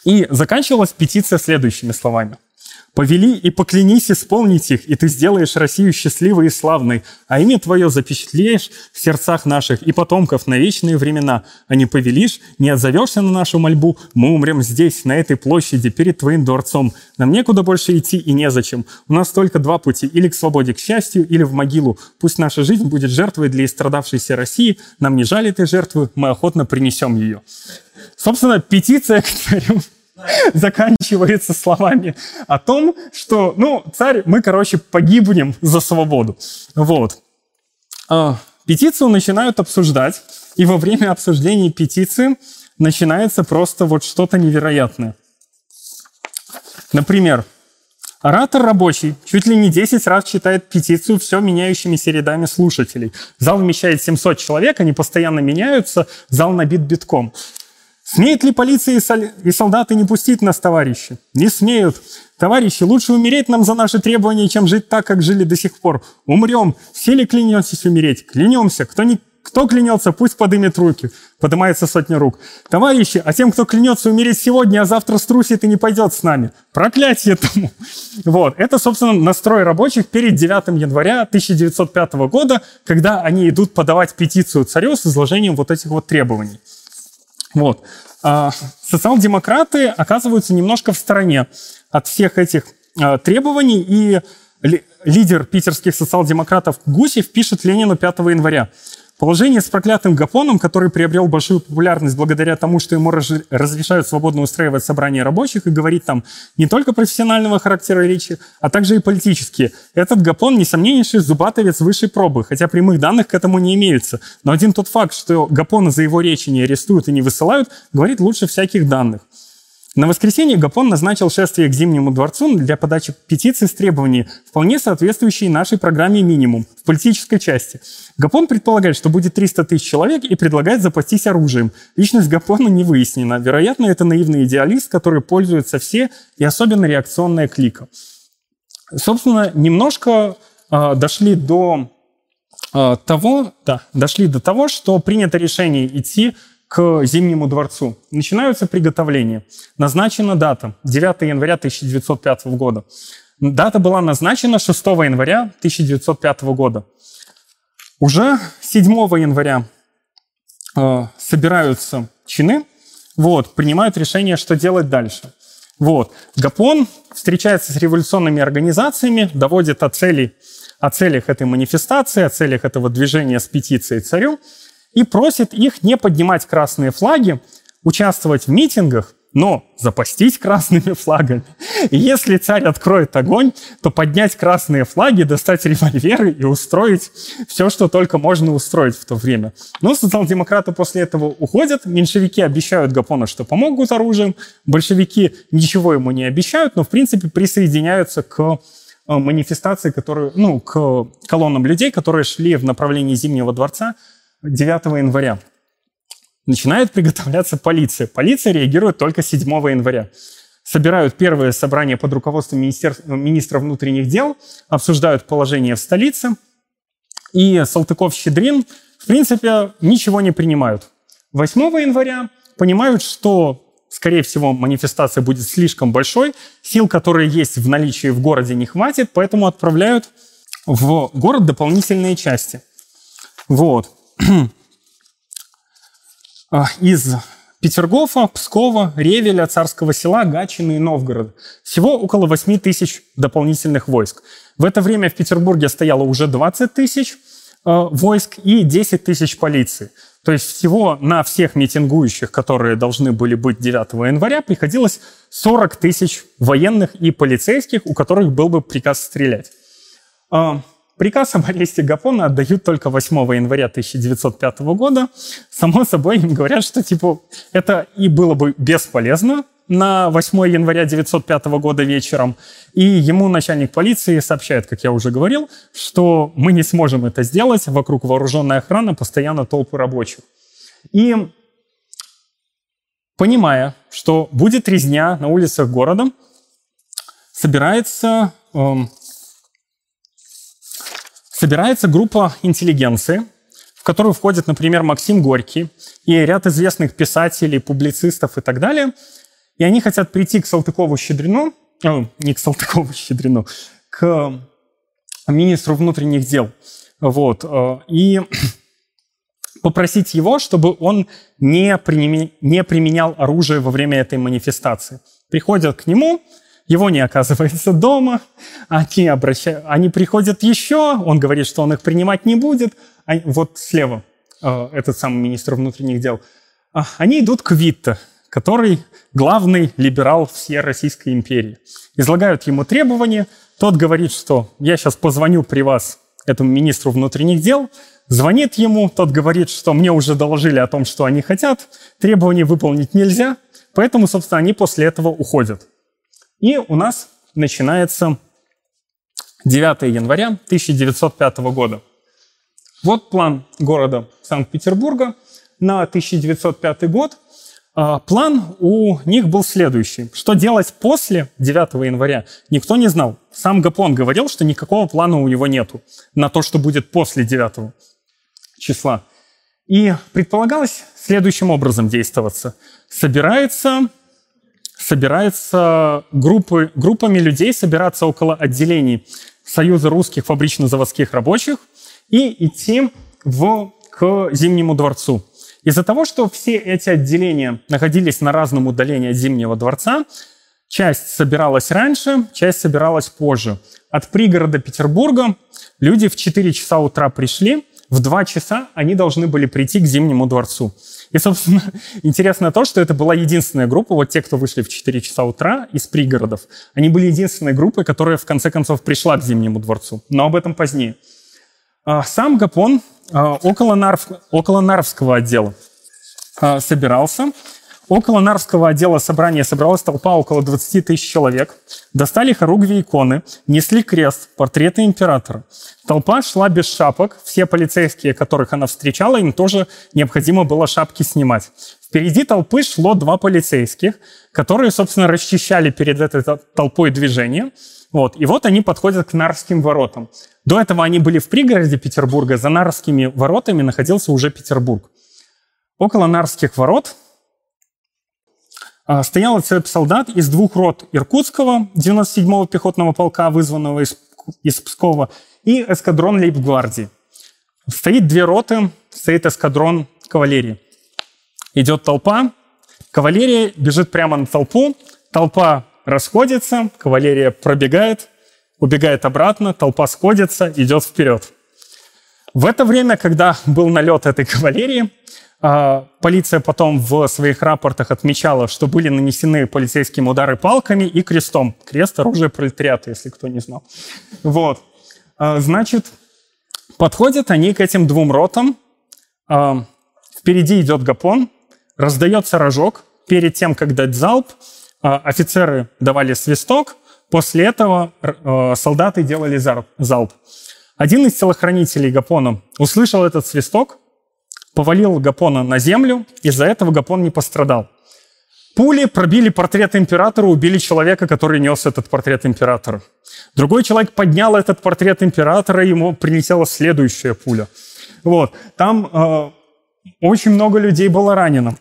И заканчивалась петиция следующими словами – Повели и поклянись исполнить их, и ты сделаешь Россию счастливой и славной, а имя твое запечатлеешь в сердцах наших и потомков на вечные времена, а не повелишь, не отзовешься на нашу мольбу, мы умрем здесь, на этой площади, перед твоим дворцом. Нам некуда больше идти и незачем. У нас только два пути, или к свободе, к счастью, или в могилу. Пусть наша жизнь будет жертвой для истрадавшейся России, нам не жаль этой жертвы, мы охотно принесем ее. Собственно, петиция к царю [LAUGHS] заканчивается словами о том, что, ну, царь, мы, короче, погибнем за свободу. Вот. А, петицию начинают обсуждать, и во время обсуждения петиции начинается просто вот что-то невероятное. Например, Оратор рабочий чуть ли не 10 раз читает петицию все меняющимися рядами слушателей. Зал вмещает 700 человек, они постоянно меняются, зал набит битком. Смеют ли полиция и солдаты не пустить нас, товарищи? Не смеют. Товарищи, лучше умереть нам за наши требования, чем жить так, как жили до сих пор. Умрем. Все ли клянетесь умереть? Клянемся. Кто, не, кто клянется, пусть подымет руки. Поднимается сотня рук. Товарищи, а тем, кто клянется умереть сегодня, а завтра струсит и не пойдет с нами. Проклятие тому. [LAUGHS] Вот. Это, собственно, настрой рабочих перед 9 января 1905 года, когда они идут подавать петицию царю с изложением вот этих вот требований. Вот. А социал-демократы оказываются немножко в стороне от всех этих а, требований, и лидер питерских социал-демократов Гусев пишет Ленину 5 января. Положение с проклятым Гапоном, который приобрел большую популярность благодаря тому, что ему разрешают свободно устраивать собрания рабочих и говорить там не только профессионального характера речи, а также и политические. Этот Гапон, несомненнейший зубатовец высшей пробы, хотя прямых данных к этому не имеется. Но один тот факт, что Гапона за его речи не арестуют и не высылают, говорит лучше всяких данных. На воскресенье Гапон назначил шествие к Зимнему дворцу для подачи петиции с требованиями, вполне соответствующей нашей программе «Минимум» в политической части. Гапон предполагает, что будет 300 тысяч человек и предлагает запастись оружием. Личность Гапона не выяснена. Вероятно, это наивный идеалист, который пользуются все, и особенно реакционная клика. Собственно, немножко э, дошли до э, того, да, дошли до того, что принято решение идти к Зимнему дворцу. Начинаются приготовления. Назначена дата 9 января 1905 года. Дата была назначена 6 января 1905 года. Уже 7 января э, собираются чины, вот, принимают решение, что делать дальше. Вот. Гапон встречается с революционными организациями, доводит о, цели, о целях этой манифестации, о целях этого движения с петицией царю, и просит их не поднимать красные флаги, участвовать в митингах, но запастись красными [LAUGHS] флагами. И если царь откроет огонь, то поднять красные флаги, достать револьверы и устроить все, что только можно устроить в то время. Но социал-демократы после этого уходят, меньшевики обещают Гапону, что помогут оружием, большевики ничего ему не обещают, но в принципе присоединяются к э, манифестации, которые, ну, к колоннам людей, которые шли в направлении Зимнего дворца 9 января. Начинает приготовляться полиция. Полиция реагирует только 7 января. Собирают первое собрание под руководством министра внутренних дел, обсуждают положение в столице. И Салтыков-Щедрин, в принципе, ничего не принимают. 8 января понимают, что скорее всего, манифестация будет слишком большой, сил, которые есть в наличии в городе, не хватит, поэтому отправляют в город дополнительные части. Вот. [CLEARS THROAT] А, из Петергофа, Пскова, Ревеля, Царского села, Гатчины и Новгорода. Всего около 8 тысяч дополнительных войск. В это время в Петербурге стояло уже 20 тысяч э, войск и 10 тысяч полиции. То есть всего на всех митингующих, которые должны были быть 9 января, приходилось 40 тысяч военных и полицейских, у которых был бы приказ стрелять. Приказ об аресте Гапона отдают только 8 января 1905 года. Само собой, им говорят, что типа это и было бы бесполезно на 8 января 1905 года вечером. И ему начальник полиции сообщает, как я уже говорил, что мы не сможем это сделать, вокруг вооруженная охрана, постоянно толпы рабочих. И понимая, что будет резня на улицах города, собирается эм, собирается группа интеллигенции, в которую входит, например, Максим Горький и ряд известных писателей, публицистов и так далее. И они хотят прийти к Салтыкову-Щедрину, э, не к Салтыкову-Щедрину, [LAUGHS] к министру внутренних дел. Вот. Э, и [CLEARS THROAT] попросить его, чтобы он не, применя... не применял оружие во время этой манифестации. Приходят к нему, его не оказывается дома, они, обращают, они приходят еще, он говорит, что он их принимать не будет. А вот слева э, этот самый министр внутренних дел. А, они идут к Витте, который главный либерал всей Российской империи. Излагают ему требования, тот говорит, что я сейчас позвоню при вас этому министру внутренних дел, звонит ему, тот говорит, что мне уже доложили о том, что они хотят, требования выполнить нельзя, поэтому, собственно, они после этого уходят. И у нас начинается 9 января 1905 года. Вот план города Санкт-Петербурга на 1905 год. А, план у них был следующий. Что делать после 9 января, никто не знал. Сам Гапон говорил, что никакого плана у него нету на то, что будет после 9 числа. И предполагалось следующим образом действоваться. Собирается собирается группы, группами людей собираться около отделений Союза русских фабрично-заводских рабочих и идти в, к Зимнему дворцу. Из-за того, что все эти отделения находились на разном удалении от Зимнего дворца, часть собиралась раньше, часть собиралась позже. От пригорода Петербурга люди в 4 часа утра пришли, в 2 часа они должны были прийти к Зимнему дворцу. И, собственно, [LAUGHS] интересно то, что это была единственная группа, вот те, кто вышли в 4 часа утра из пригородов, они были единственной группой, которая в конце концов пришла к Зимнему дворцу. Но об этом позднее. А, сам Гапон а, около, Нарв, около Нарвского отдела а, собирался. Около Нарвского отдела собрания собралась толпа около 20 тысяч человек. Достали хоругви иконы, несли крест, портреты императора. Толпа шла без шапок. Все полицейские, которых она встречала, им тоже необходимо было шапки снимать. Впереди толпы шло два полицейских, которые, собственно, расчищали перед этой толпой движение. Вот. И вот они подходят к Нарвским воротам. До этого они были в пригороде Петербурга, за Нарвскими воротами находился уже Петербург. Около Нарвских ворот а, стоял цепь солдат из двух рот Иркутского, 97-го пехотного полка, вызванного из, из Пскова, и эскадрон лейб-гвардии. Стоит две роты, стоит эскадрон кавалерии. Идет толпа, кавалерия бежит прямо на толпу, толпа расходится, кавалерия пробегает, убегает обратно, толпа сходится, идет вперед. В это время, когда был налет этой кавалерии, полиция потом в своих рапортах отмечала, что были нанесены полицейским удары палками и крестом. Крест – оружие пролетариата, если кто не знал. Вот. А, значит, подходят они к этим двум ротам. А, впереди идет гапон, раздается рожок. Перед тем, как дать залп, офицеры давали свисток. После этого солдаты делали залп. Один из телохранителей Гапона услышал этот свисток, повалил Гапона на землю, из-за этого Гапон не пострадал. Пули пробили портрет императора, убили человека, который нес этот портрет императора. Другой человек поднял этот портрет императора, ему прилетела следующая пуля. Вот. Там э, очень много людей было ранено,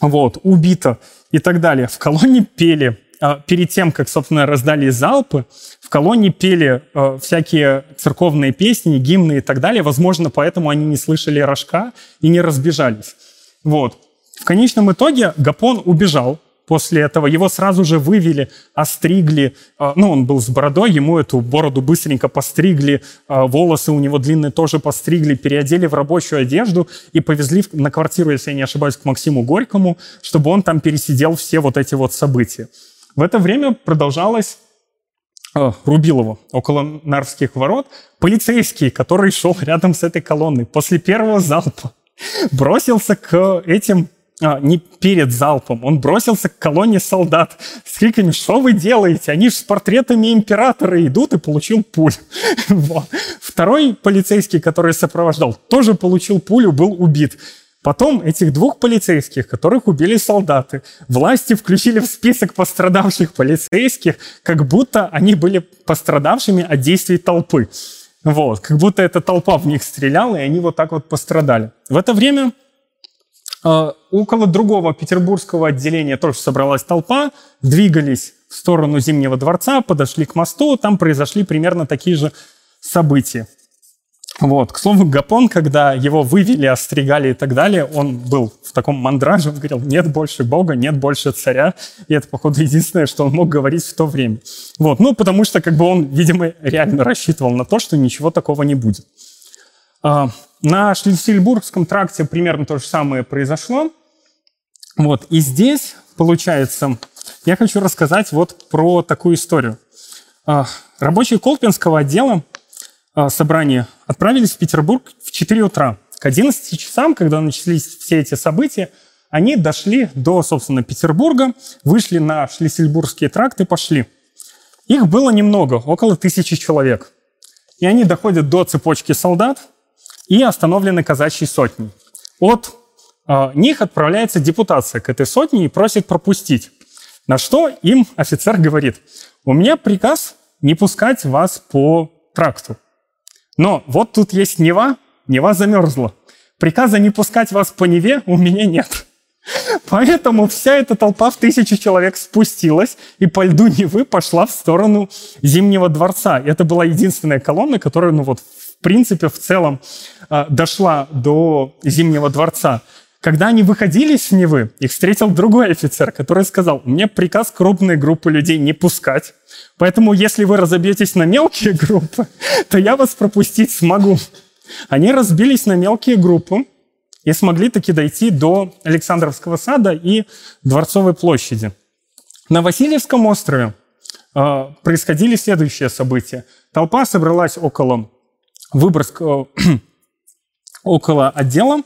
вот, убито и так далее. В колонне пели перед тем, как, собственно, раздали залпы, в колонии пели э, всякие церковные песни, гимны и так далее. Возможно, поэтому они не слышали рожка и не разбежались. Вот. В конечном итоге Гапон убежал после этого. Его сразу же вывели, остригли. Э, ну, он был с бородой, ему эту бороду быстренько постригли, волосы у него длинные тоже постригли, переодели в рабочую одежду и повезли на квартиру, если я не ошибаюсь, к Максиму Горькому, чтобы он там пересидел все вот эти вот события. В это время продолжалось э, Рубилово, около Нарвских ворот, полицейский, который шел рядом с этой колонной, после первого залпа бросился к этим а, не перед залпом, он бросился к колонне солдат с криками «Что вы делаете? Они же с портретами императора идут» и получил пулю. [LAUGHS] Вот. Второй полицейский, который сопровождал, тоже получил пулю, был убит. Потом этих двух полицейских, которых убили солдаты, власти включили в список пострадавших полицейских, как будто они были пострадавшими от действий толпы. Вот, как будто эта толпа в них стреляла, и они вот так вот пострадали. В это время э, около другого петербургского отделения тоже собралась толпа, двигались в сторону Зимнего дворца, подошли к мосту, там произошли примерно такие же события. Вот. К слову, Гапон, когда его вывели, остригали и так далее, он был в таком мандраже, он говорил, нет больше Бога, нет больше царя. И это, походу, единственное, что он мог говорить в то время. Вот. Ну, потому что, как бы он, видимо, реально рассчитывал на то, что ничего такого не будет. А, на Шлиссельбургском тракте примерно то же самое произошло. Вот. И здесь, получается, я хочу рассказать вот про такую историю. А, рабочие Колпинского отдела а, собрания отправились в Петербург в 4 утра. К 11 часам, когда начались все эти события, они дошли до, собственно, Петербурга, вышли на Шлиссельбургский тракт и пошли. Их было немного, около тысячи человек. И они доходят до цепочки солдат и остановлены казачьей сотней. От э, них отправляется депутация к этой сотне и просит пропустить. На что им офицер говорит, у меня приказ не пускать вас по тракту. Но вот тут есть Нева, Нева замерзла. Приказа не пускать вас по Неве у меня нет. Поэтому вся эта толпа в тысячу человек спустилась и по льду Невы пошла в сторону Зимнего дворца. Это была единственная колонна, которая, ну вот, в принципе, в целом э, дошла до Зимнего дворца. Когда они выходили с Невы, их встретил другой офицер, который сказал, меня приказ крупные группы людей не пускать, поэтому если вы разобьетесь на мелкие группы, [LAUGHS] то я вас пропустить смогу. Они разбились на мелкие группы и смогли таки дойти до Александровского сада и Дворцовой площади. На Васильевском острове э, происходили следующие события. Толпа собралась около Выборг, э, [CLEARS THROAT] около отдела,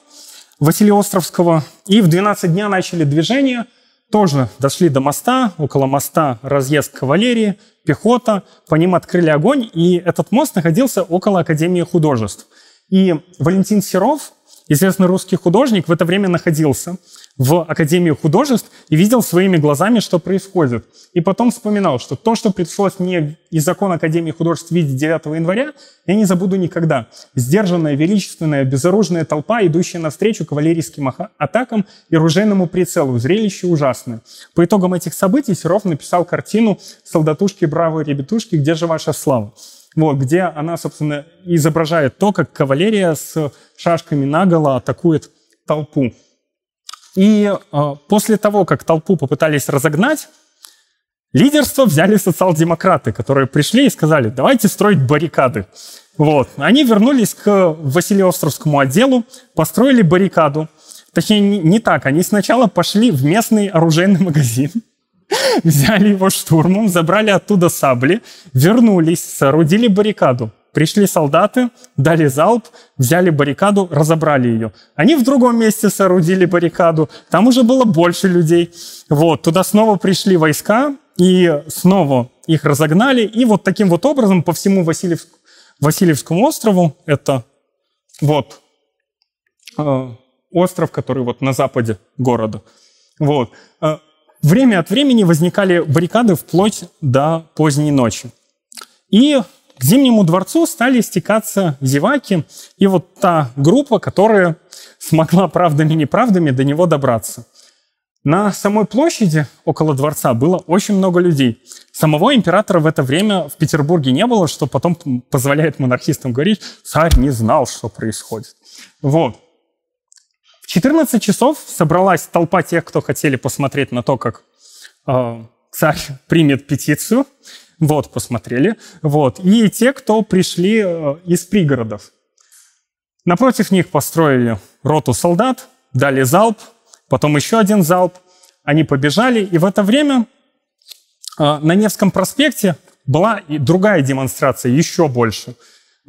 Василиостровского. И в 12 дня начали движение. Тоже дошли до моста. Около моста разъезд кавалерии, пехота. По ним открыли огонь. И этот мост находился около Академии художеств. И Валентин Серов, известный русский художник, в это время находился в Академии художеств и видел своими глазами, что происходит. И потом вспоминал, что то, что пришлось мне из закона Академии художеств видеть 9 января, я не забуду никогда. Сдержанная, величественная, безоружная толпа, идущая навстречу кавалерийским атакам и ружейному прицелу. Зрелище ужасное. По итогам этих событий Серов написал картину «Солдатушки, бравые ребятушки, где же ваша слава?» Вот, где она, собственно, изображает то, как кавалерия с шашками наголо атакует толпу. И э, после того, как толпу попытались разогнать, лидерство взяли социал-демократы, которые пришли и сказали, давайте строить баррикады. Вот. Они вернулись к Василиостровскому отделу, построили баррикаду. Точнее, не, не так. Они сначала пошли в местный оружейный [LAUGHS] магазин, [LAUGHS] взяли его штурмом, забрали оттуда сабли, вернулись, соорудили баррикаду. Пришли солдаты, дали залп, взяли баррикаду, разобрали ее. Они в другом месте соорудили баррикаду, там уже было больше людей. Вот, туда снова пришли войска, и снова их разогнали. И вот таким вот образом по всему Васильевск... Васильевскому острову, это вот э, остров, который вот на западе города, вот, э, время от времени возникали баррикады вплоть до поздней ночи. И к Зимнему дворцу стали стекаться зеваки, и вот та группа, которая смогла правдами-неправдами до него добраться. На самой площади около дворца было очень много людей. Самого императора в это время в Петербурге не было, что потом позволяет монархистам говорить, царь не знал, что происходит. Вот. В 14 часов собралась толпа тех, кто хотели посмотреть на то, как э, царь примет петицию. Вот, посмотрели. Вот. И те, кто пришли э, из пригородов. Напротив них построили роту солдат, дали залп, потом еще один залп. Они побежали, и в это время э, на Невском проспекте была и другая демонстрация, еще больше.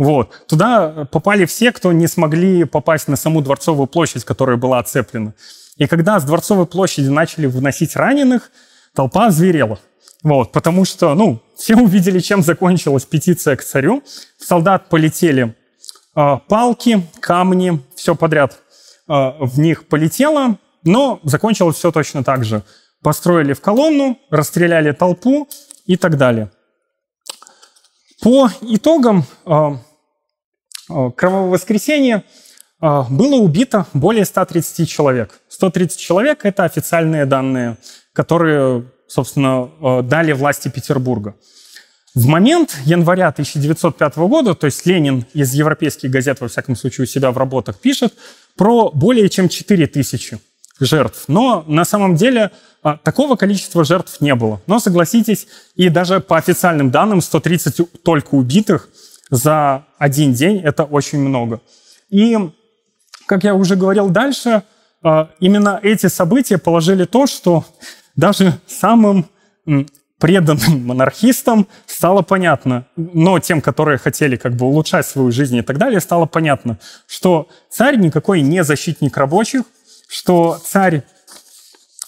Вот. Туда попали все, кто не смогли попасть на саму Дворцовую площадь, которая была оцеплена. И когда с Дворцовой площади начали выносить раненых, толпа зверела. Вот, потому что, ну, все увидели, чем закончилась петиция к царю. В солдат полетели э, палки, камни, все подряд э, в них полетело, но закончилось все точно так же. Построили в колонну, расстреляли толпу и так далее. По итогам э, Кровавое воскресенье было убито более 130 человек. 130 человек – это официальные данные, которые, собственно, дали власти Петербурга. В момент января 1905 года, то есть Ленин из европейских газет, во всяком случае, у себя в работах пишет про более чем 4 тысячи жертв. Но на самом деле такого количества жертв не было. Но согласитесь, и даже по официальным данным 130 только убитых за один день – это очень много. И, как я уже говорил дальше, а, именно эти события положили то, что даже самым преданным монархистам стало понятно, но тем, которые хотели как бы улучшать свою жизнь и так далее, стало понятно, что царь никакой не защитник рабочих, что царь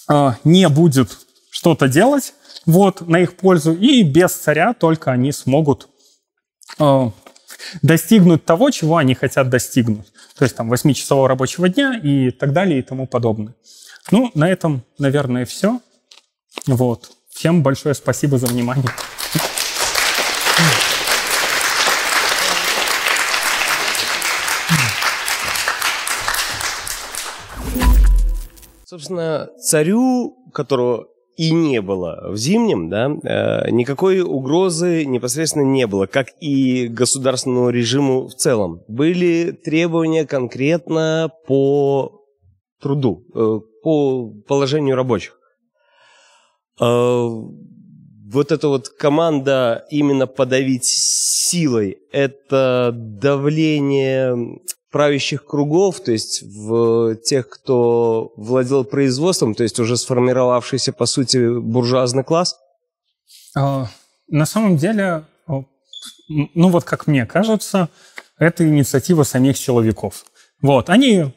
э, не будет что-то делать вот, на их пользу, и без царя только они смогут э, достигнуть того, чего они хотят достигнуть. То есть там 8-часового рабочего дня и так далее и тому подобное. Ну, на этом, наверное, все. Вот. Всем большое спасибо за внимание. Собственно, царю, которого и не было в зимнем, да, э, никакой угрозы непосредственно не было, как и государственному режиму в целом. Были требования конкретно по труду, э, по положению рабочих. Э, вот эта вот команда именно подавить силой, это давление правящих кругов, то есть в тех, кто владел производством, то есть уже сформировавшийся, по сути, буржуазный класс? А, на самом деле, ну вот как мне кажется, это инициатива самих силовиков. Вот, они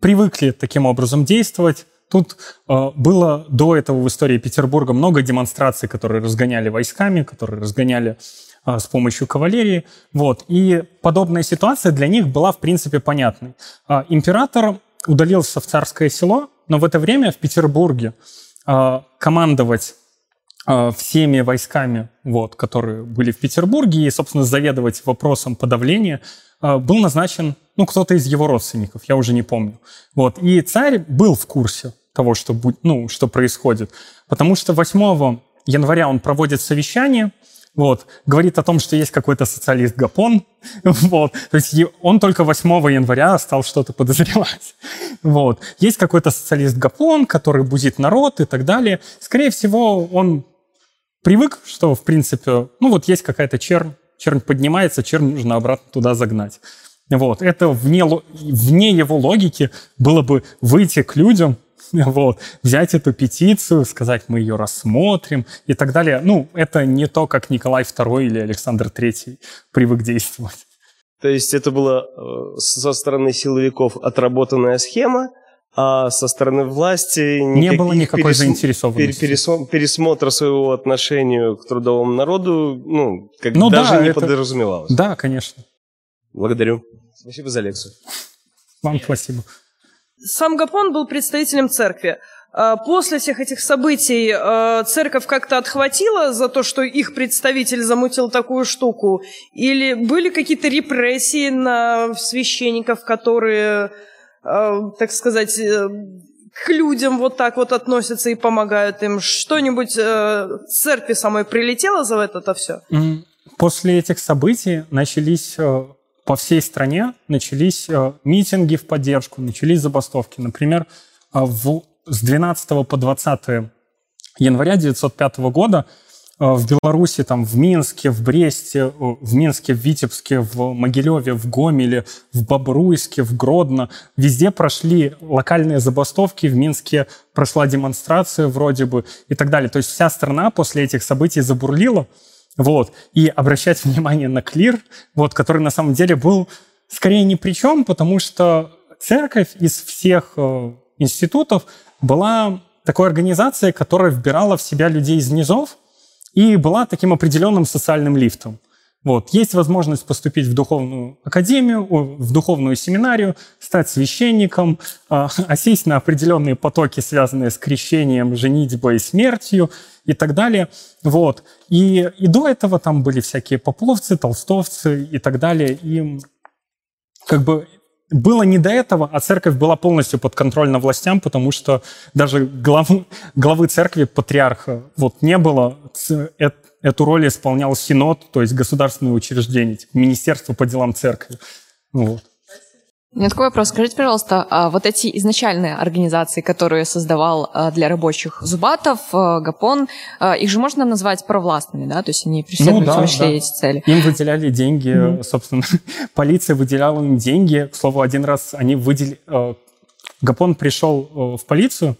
привыкли таким образом действовать, Тут э, было до этого в истории Петербурга много демонстраций, которые разгоняли войсками, которые разгоняли с помощью кавалерии. Вот. И подобная ситуация для них была, в принципе, понятной. Э, император удалился в царское село, но в это время в Петербурге э, командовать всеми войсками, вот, которые были в Петербурге, и, собственно, заведовать вопросом подавления, был назначен ну, кто-то из его родственников, я уже не помню. Вот. И царь был в курсе того, что, ну, что происходит. Потому что 8 января он проводит совещание, вот, говорит о том, что есть какой-то социалист Гапон, [LAUGHS] вот, то есть он только 8 января стал что-то подозревать, [LAUGHS] вот. Есть какой-то социалист Гапон, который бузит народ и так далее. Скорее всего, он привык, что, в принципе, ну вот есть какая-то чернь, чернь поднимается, чернь нужно обратно туда загнать. Вот. Это вне, вне его логики было бы выйти к людям, [LAUGHS] вот, взять эту петицию, сказать, мы ее рассмотрим и так далее. Ну, это не то, как Николай II или Александр III привык действовать. То есть это была э, со стороны силовиков отработанная схема, а со стороны власти не было никакой перес... заинтересованности. Пересмотр, пересмотра своего отношения к трудовому народу, ну, как ну, даже да, не это... подразумевалось. Да, конечно. Благодарю. Спасибо за лекцию. Вам спасибо. Сам Гапон был представителем церкви. А после всех этих событий а, церковь как-то отхватила за то, что их представитель замутил такую штуку? Или были какие-то репрессии на священников, которые, а, так сказать, э, к людям вот так вот относятся и помогают им? Что-нибудь э, церкви самой прилетело за это-то все? После этих событий начались э, по всей стране начались э, митинги в поддержку, начались забастовки. Например, э, в, с 12 по 20 января 1905 года э, в Беларуси, там, в Минске, в Бресте, в Минске, в Витебске, в Могилеве, в Гомеле, в Бобруйске, в Гродно. Везде прошли локальные забастовки, в Минске прошла демонстрация вроде бы и так далее. То есть вся страна после этих событий забурлила. Вот. И обращать [LAUGHS] внимание на клир, вот, который на самом деле был скорее ни при чем, потому что церковь из всех э, институтов была такой организацией, которая вбирала в себя людей из низов и была таким определенным социальным лифтом. Вот. Есть возможность поступить в духовную академию, в духовную семинарию, стать священником, а, [LAUGHS] осесть на определенные потоки, связанные с крещением, женитьбой смертью и так далее. Вот. И, и до этого там были всякие поповцы, толстовцы и так далее. И как бы было не до этого, а церковь была полностью подконтрольна властям, потому что даже главы, главы церкви, патриарха, вот не было. Эту роль исполнял Синод, то есть государственное учреждение, типа Министерство по делам церкви. Вот. У меня такой вопрос. Скажите, пожалуйста, а вот эти изначальные организации, которые создавал а, для рабочих Зубатов, а, Гапон, их же можно назвать провластными, да? То есть они преследуют ну, да, в том числе да. эти цели. Им выделяли деньги, mm-hmm. собственно, [LAUGHS] полиция выделяла им деньги. К слову, один раз они выделили... Гапон пришел в полицию,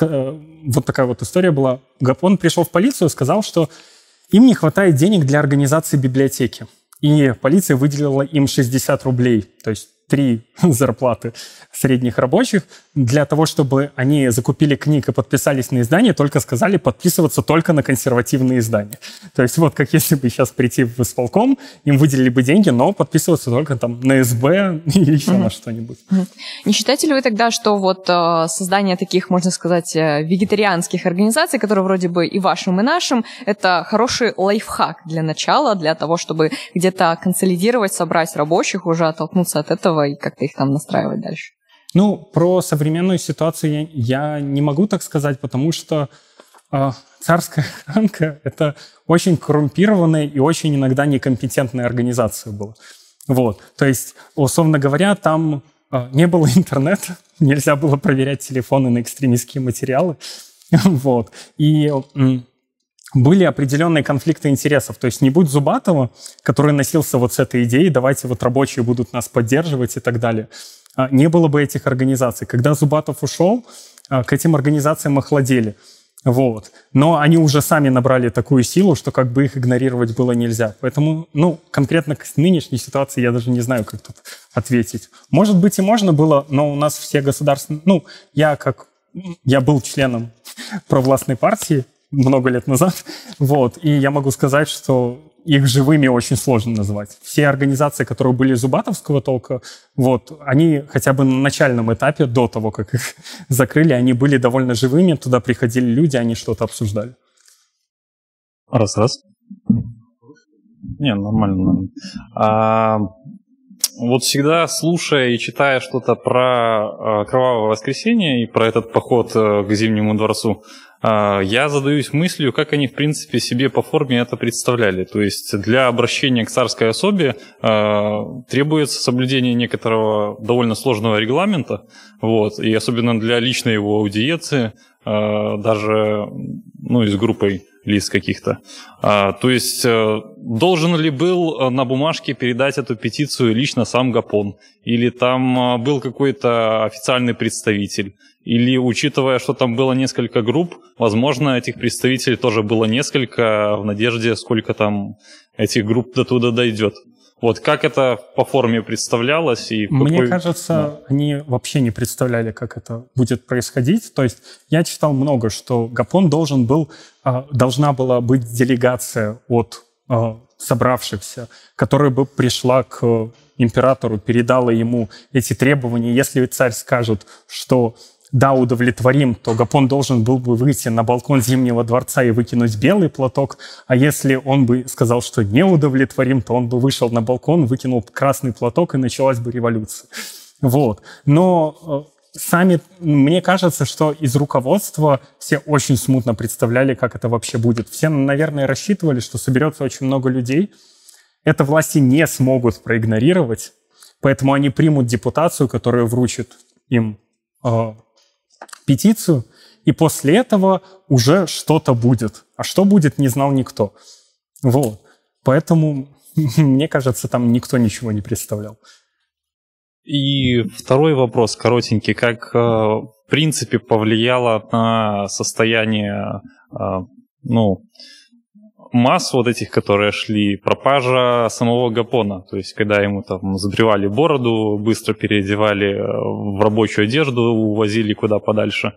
вот такая вот история была. Гапон пришел в полицию и сказал, что им не хватает денег для организации библиотеки. И полиция выделила им 60 рублей. То есть три [LAUGHS] зарплаты средних рабочих. Для того, чтобы они закупили книг и подписались на издание, только сказали подписываться только на консервативные издания. То есть вот как если бы сейчас прийти в исполком, им выделили бы деньги, но подписываться только там на СБ [LAUGHS] или еще mm-hmm. на что-нибудь. Mm-hmm. Не считаете ли вы тогда, что вот э, создание таких, можно сказать, э, вегетарианских организаций, которые вроде бы и вашим, и нашим, это хороший лайфхак для начала, для того, чтобы где-то консолидировать, собрать рабочих, уже оттолкнуться от этого и как-то их там настраивать дальше? Ну, про современную ситуацию я, я не могу так сказать, потому что э, царская [LAUGHS] охранка — это очень коррумпированная и очень иногда некомпетентная организация была. Вот. То есть, условно говоря, там э, не было интернета, [LAUGHS] нельзя было проверять телефоны на экстремистские материалы. [LAUGHS] Вот. И были определенные конфликты интересов. То есть не будь Зубатова, который носился вот с этой идеей, давайте вот рабочие будут нас поддерживать и так далее, а, не было бы этих организаций. Когда Зубатов ушел, а, к этим организациям охладели. Вот. Но они уже сами набрали такую силу, что как бы их игнорировать было нельзя. Поэтому, ну, конкретно к нынешней ситуации я даже не знаю, как тут ответить. Может быть и можно было, но у нас все государственные... Ну, я как... Я был членом [LAUGHS] провластной партии много лет назад, вот, и я могу сказать, что их живыми очень сложно назвать. Все организации, которые были зубатовского толка, вот, они хотя бы на начальном этапе, до того, как их [LAUGHS] закрыли, они были довольно живыми, туда приходили люди, они что-то обсуждали. Раз-раз. Не, нормально. нормально. А, вот всегда слушая и читая что-то про э, Кровавое воскресенье и про этот поход э, к Зимнему дворцу, я задаюсь мыслью, как они, в принципе, себе по форме это представляли. То есть для обращения к царской особе э, требуется соблюдение некоторого довольно сложного регламента, вот, и особенно для личной его аудиеции, э, даже ну, и с группой лиц каких-то. А, то есть э, должен ли был на бумажке передать эту петицию лично сам Гапон? Или там э, был какой-то официальный представитель? Или, учитывая, что там было несколько групп, возможно, этих представителей тоже было несколько в надежде, сколько там этих групп до туда дойдет? Вот как это по форме представлялось? И Мне какой... кажется, да. они вообще не представляли, как это будет происходить. То есть я читал много, что Гапон должен был, а, должна была быть делегация от а, собравшихся, которая бы пришла к императору, передала ему эти требования. Если царь скажет, что да, удовлетворим, то Гапон должен был бы выйти на балкон Зимнего дворца и выкинуть белый платок, а если он бы сказал, что не удовлетворим, то он бы вышел на балкон, выкинул красный платок, и началась бы революция. Вот. Но э, сами, мне кажется, что из руководства все очень смутно представляли, как это вообще будет. Все, наверное, рассчитывали, что соберется очень много людей. Это власти не смогут проигнорировать, поэтому они примут депутацию, которая вручит им э, петицию, и после этого уже что-то будет. А что будет, не знал никто. Вот. Поэтому, [LAUGHS] мне кажется, там никто ничего не представлял. И второй вопрос, коротенький. Как, э, в принципе, повлияло на состояние э, ну, масс вот этих, которые шли, пропажа самого Гапона. То есть, когда ему там забривали бороду, быстро переодевали э, в рабочую одежду, увозили куда подальше.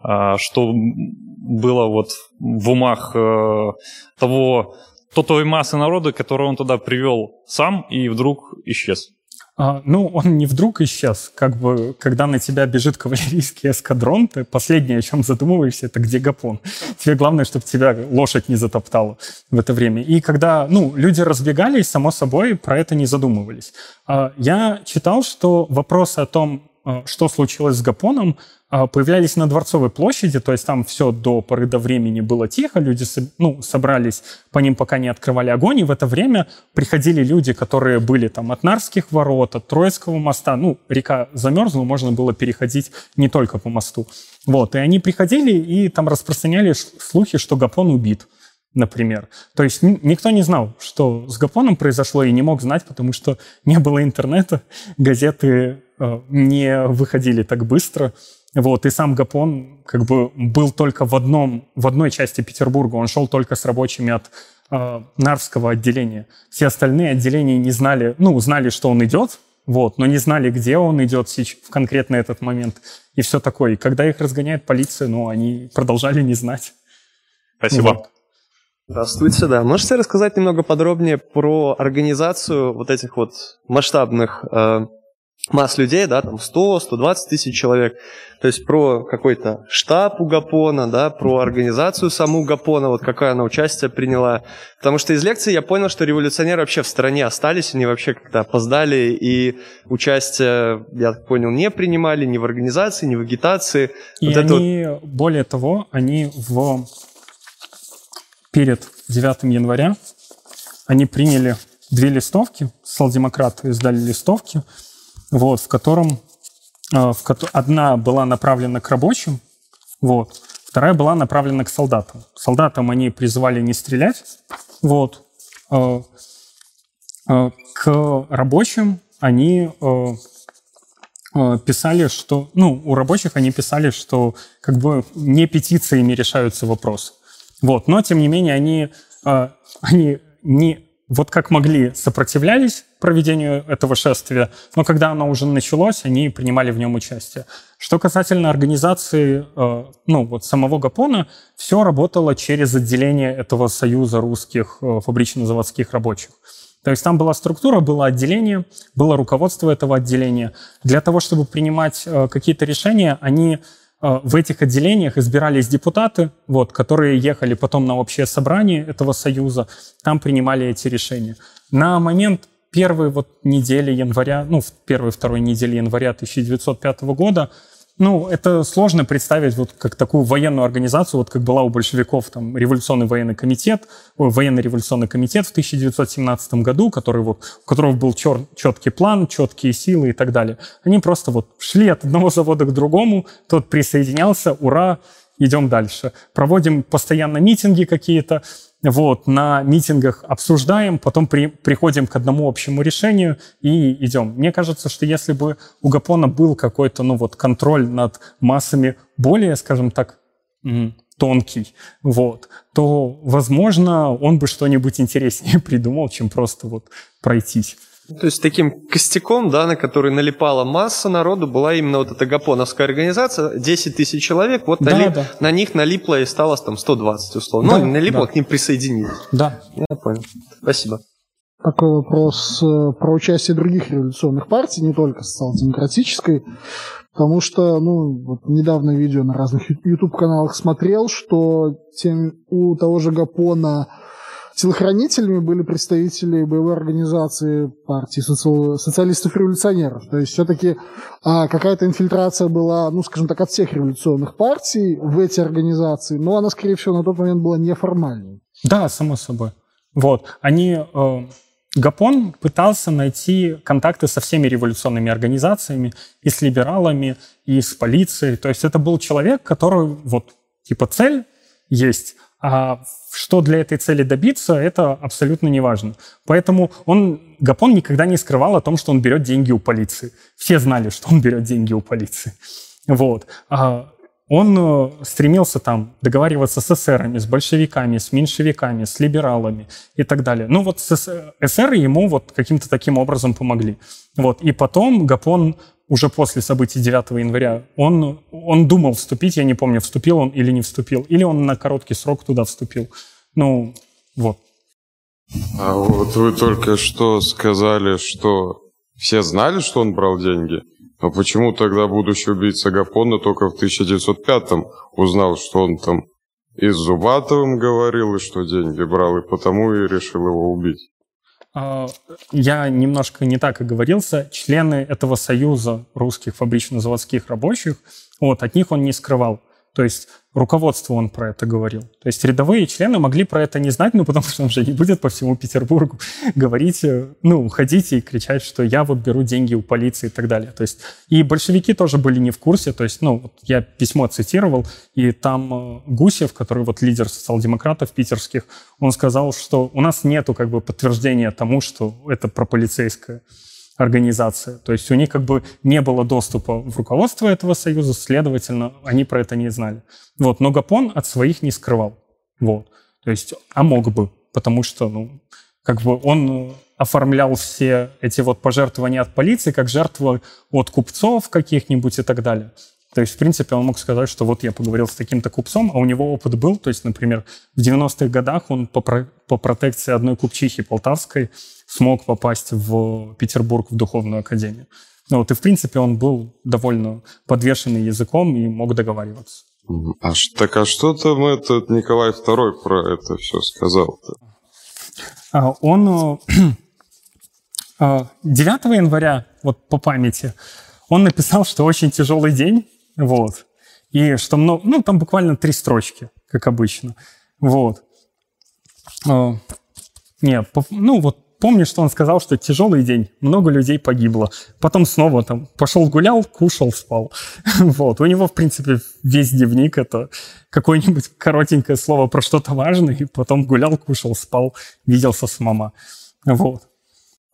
А, что было вот в умах э, того, то той массы народа, которую он туда привел сам и вдруг исчез. А, ну, он не вдруг исчез. Как бы, когда на тебя бежит кавалерийский эскадрон, ты последнее, о чем задумываешься, это где Гапон. Тебе главное, чтобы тебя лошадь не затоптала в это время. И когда, ну, люди разбегались, само собой, про это не задумывались. А, я читал, что вопросы о том, что случилось с Гапоном, а, появлялись на Дворцовой площади, то есть там все до поры до времени было тихо, люди ну, собрались по ним, пока не открывали огонь, и в это время приходили люди, которые были там от Нарских ворот, от Троицкого моста, ну, река замерзла, можно было переходить не только по мосту. Вот, и они приходили и там распространяли слухи, что Гапон убит например. То есть никто не знал, что с Гапоном произошло, и не мог знать, потому что не было интернета, [LAUGHS] газеты э, не выходили так быстро. Вот, и сам Гапон как бы был только в, одном, в одной части Петербурга, он шел только с рабочими от э, Нарвского отделения. Все остальные отделения не знали, ну, знали, что он идет, вот, но не знали, где он идет в конкретно этот момент и все такое. И когда их разгоняет полиция, ну, они продолжали не знать. Спасибо. Вот. Здравствуйте, да. Можете рассказать немного подробнее про организацию вот этих вот масштабных э, масс людей, да, там 100, 120 тысяч человек, то есть про какой-то штаб у Гапона, да, про организацию саму Гапона, вот какое она участие приняла. Потому что из лекции я понял, что революционеры вообще в стране остались, они вообще как-то опоздали и участие, я так понял, не принимали ни в организации, ни в агитации. И вот они, вот... более того, они в перед 9 января они приняли две листовки, социал-демократы издали листовки, вот, в котором э, в, одна была направлена к рабочим, вот, вторая была направлена к солдатам. Солдатам они призывали не стрелять, вот, э, э, к рабочим они писали, что, ну, у рабочих они писали, что как бы не петициями решаются вопросы. Вот. Но, тем не менее, они, они не вот как могли сопротивлялись проведению этого шествия, но когда оно уже началось, они принимали в нем участие. Что касательно организации, э, ну, вот самого Гапона, все работало через отделение этого союза русских э, фабрично-заводских рабочих. То есть там была структура, было отделение, было руководство этого отделения. Для того, чтобы принимать э, какие-то решения, они в этих отделениях избирались депутаты, вот, которые ехали потом на общее собрание этого союза, там принимали эти решения. На момент первой вот недели января, ну, в первой-второй недели января 1905 года ну, это сложно представить вот как такую военную организацию, вот как была у большевиков там революционный военный комитет, военный революционный комитет в 1917 году, который вот, у которого был чер, четкий план, четкие силы и так далее. Они просто вот шли от одного завода к другому, тот присоединялся, ура, идем дальше. Проводим постоянно митинги какие-то, вот, на митингах обсуждаем, потом при, приходим к одному общему решению и идем. Мне кажется, что если бы у Гапона был какой-то, ну вот, контроль над массами более, скажем так, тонкий, вот, то, возможно, он бы что-нибудь интереснее [LAUGHS] придумал, чем просто вот пройтись. То есть таким костяком, да, на который налипала масса народу, была именно вот эта гапоновская организация, 10 тысяч человек, вот да, налип, да. на них налипло и стало там 120 условно. Да, ну, налипло, да. к ним присоединились. Да. Я понял. Спасибо. Такой вопрос э, про участие других революционных партий, не только социал-демократической, потому что, ну, вот недавно видео на разных YouTube-каналах смотрел, что тем, у того же Гапона Телохранителями были представители боевой организации партии соци... социалистов-революционеров. То есть все-таки а, какая-то инфильтрация была, ну, скажем так, от всех революционных партий в эти организации, но она, скорее всего, на тот момент была неформальной. Да, само собой. Вот. Они... Э... Гапон пытался найти контакты со всеми революционными организациями, и с либералами, и с полицией. То есть это был человек, который вот типа цель есть, а что для этой цели добиться, это абсолютно не важно. Поэтому он, Гапон никогда не скрывал о том, что он берет деньги у полиции. Все знали, что он берет деньги у полиции. Вот. А он э, стремился там договариваться с эсерами, с большевиками, с меньшевиками, с либералами и так далее. Ну вот эсеры ему вот каким-то таким образом помогли. Вот. И потом Гапон уже после событий 9 января, он, он думал вступить, я не помню, вступил он или не вступил, или он на короткий срок туда вступил. Ну, вот. А вот вы только что сказали, что Все знали, что он брал деньги? Но почему тогда будущий убийца Гапона только в 1905-м узнал, что он там и с Зубатовым говорил, и что деньги брал, и потому и решил его убить? А, я немножко не так оговорился. Члены этого союза русских фабрично-заводских рабочих, вот, от них он не скрывал. То есть руководству он про это говорил. То есть рядовые члены могли про это не знать, ну, потому что он же не будет по всему Петербургу говорить, э, ну, ходить и кричать, что я вот беру деньги у полиции и так далее. То есть и большевики тоже были не в курсе. То есть, ну, вот я письмо цитировал, и там э, Гусев, который вот лидер социал-демократов питерских, он сказал, что у нас нету как бы подтверждения тому, что это прополицейское организация. То есть у них как бы не было доступа в руководство этого союза, следовательно, они про это не знали. Вот. Но Гапон от своих не скрывал. Вот. То есть, а мог бы, потому что, ну, как бы он оформлял все эти вот пожертвования от полиции как жертвы от купцов каких-нибудь и так далее. То есть, в принципе, он мог сказать, что вот я поговорил с таким-то купцом, а у него опыт был. То есть, например, в 90-х годах он по, про по протекции одной купчихи полтавской смог попасть в Петербург в духовную академию. Ну, вот, и, в принципе, он был довольно подвешенный языком и мог договариваться. А, так а что там этот Николай II про это все сказал-то? А, он 9 э, [CLEARS THROAT] января, вот по памяти, он написал, что очень тяжелый день, вот, и что много, ну, там буквально три строчки, как обычно, вот. Э, нет, ну, вот помню, что он сказал, что тяжелый день, много людей погибло. Потом снова там пошел гулял, кушал, спал. [LAUGHS] Вот. У него, в принципе, весь дневник это какое-нибудь коротенькое слово про что-то важное, и потом гулял, кушал, спал, виделся с мама. Вот.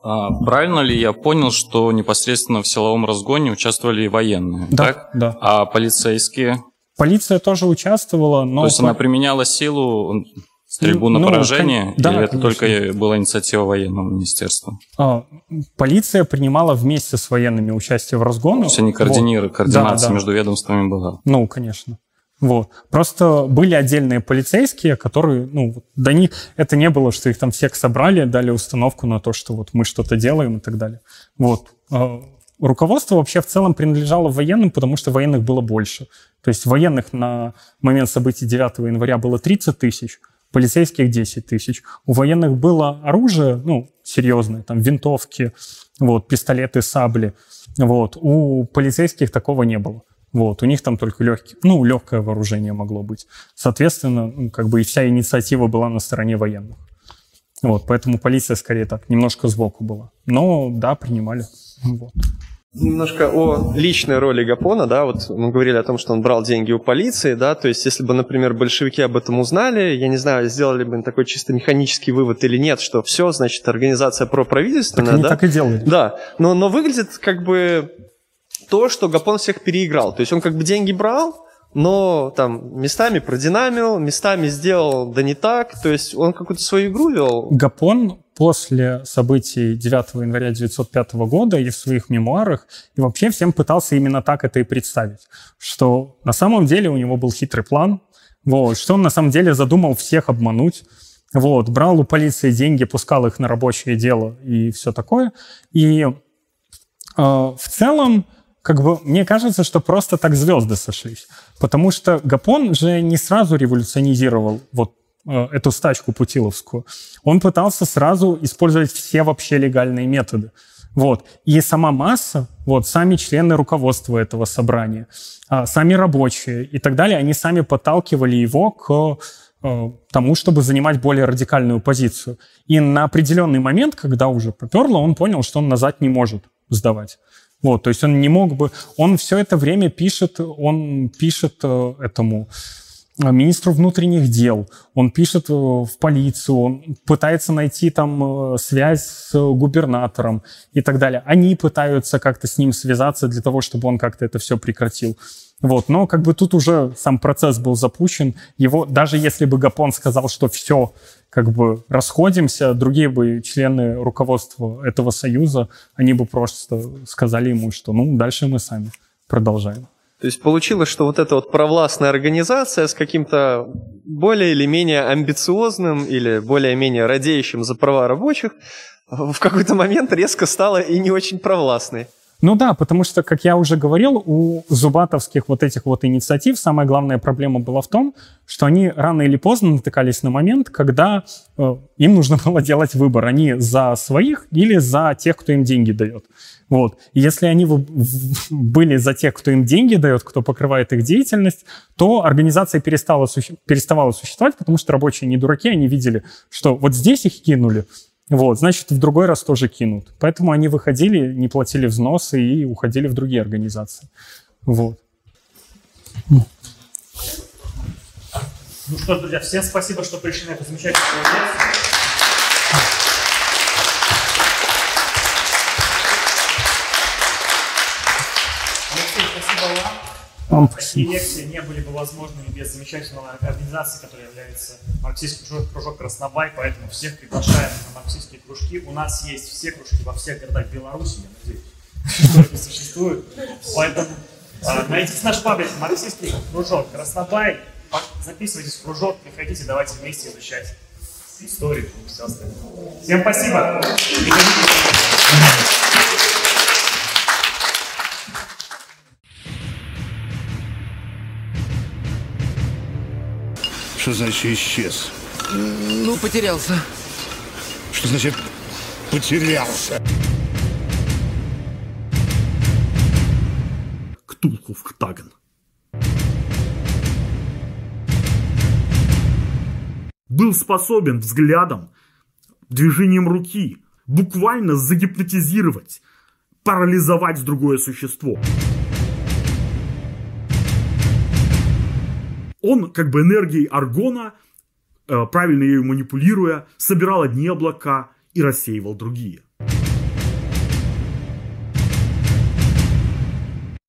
А, правильно ли я понял, что непосредственно в силовом разгоне участвовали и военные? Да, так? да. А полицейские? Полиция тоже участвовала, но... То есть она применяла силу Стрельбу на ну, поражение? Кон... Да, или это конечно. только была инициатива военного министерства? А, полиция принимала вместе с военными участие в разгоне. То есть они координировали, вот. координация да, да. между ведомствами была? Ну, конечно. Вот. Просто были отдельные полицейские, которые, ну, до них это не было, что их там всех собрали, дали установку на то, что вот мы что-то делаем и так далее. Вот. А, руководство вообще в целом принадлежало военным, потому что военных было больше. То есть военных на момент событий 9 января было 30 тысяч, полицейских 10 тысяч. У военных было оружие, ну, серьезное, там, винтовки, вот, пистолеты, сабли, вот. У полицейских такого не было. Вот, у них там только легкие, ну, легкое вооружение могло быть. Соответственно, как бы и вся инициатива была на стороне военных. Вот, поэтому полиция скорее так, немножко сбоку была. Но, да, принимали. Вот. Немножко о личной роли Гапона, да, вот мы говорили о том, что он брал деньги у полиции, да, то есть если бы, например, большевики об этом узнали, я не знаю, сделали бы такой чисто механический вывод или нет, что все, значит, организация проправительственная, так они да? так и делали. Да, но, но выглядит как бы то, что Гапон всех переиграл, то есть он как бы деньги брал, но там местами продинамил, местами сделал да не так, то есть он какую-то свою игру вел. Гапон после событий 9 января 1905 года и в своих мемуарах, и вообще всем пытался именно так это и представить, что на самом деле у него был хитрый план, вот, что он на самом деле задумал всех обмануть, вот, брал у полиции деньги, пускал их на рабочее дело и все такое. И э, в целом, как бы, мне кажется, что просто так звезды сошлись. Потому что Гапон же не сразу революционизировал вот Э, эту стачку путиловскую, он пытался сразу использовать все вообще легальные методы. Вот. И сама масса, вот, сами члены руководства этого собрания, а, сами рабочие и так далее, они сами подталкивали его к э, тому, чтобы занимать более радикальную позицию. И на определенный момент, когда уже поперло, он понял, что он назад не может сдавать. Вот, то есть он не мог бы... Он все это время пишет, он пишет э, этому Э, министру внутренних дел, он пишет э, в полицию, он пытается найти там связь с губернатором и так далее. Они пытаются как-то с ним связаться для того, чтобы он как-то это все прекратил. Вот, но как бы тут уже сам процесс был запущен. Его, даже если бы Гапон сказал, что все, как бы расходимся, другие бы члены руководства этого союза, они бы просто сказали ему, что ну дальше мы сами продолжаем. То есть получилось, что вот эта вот провластная организация с каким-то более или менее амбициозным или более-менее радеющим за права рабочих в какой-то момент резко стала и не очень провластной. Ну да, потому что, как я уже говорил, у зубатовских вот этих вот инициатив самая главная проблема была в том, что они рано или поздно натыкались на момент, когда э, им нужно [LAUGHS] было делать выбор. Они за своих или за тех, кто им деньги дает. Вот. Если они [LAUGHS] были за тех, кто им деньги дает, кто покрывает их деятельность, то организация перестала, переставала существовать, потому что рабочие не дураки, они видели, что вот здесь их кинули, вот, значит, в другой раз тоже кинут. Поэтому они выходили, не платили взносы и уходили в другие организации. Вот. Ну что, друзья, всем спасибо, что пришли на эту замечательную лекцию. Такие лекции не были бы возможными без замечательного организации, которая является марксистский кружок, кружок Краснобай, поэтому всех приглашаем на марксистские кружки. У нас есть все кружки во всех городах Беларуси, я надеюсь, существует. Поэтому а, найдите наш паблик «Марксистский кружок Краснобай», записывайтесь в кружок, приходите, давайте вместе изучать историю и все остальное. Всем спасибо! Что значит исчез? Ну, потерялся. Что значит потерялся? Ктулху Ктаген. Был способен взглядом, движением руки, буквально загипнотизировать, парализовать другое существо. Он как бы энергией аргона, э, правильно ею манипулируя, собирал одни облака и рассеивал другие.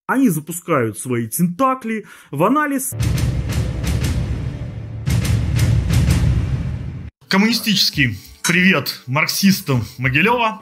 Они запускают свои тентакли в анализ. Коммунистический привет марксистам Могилева.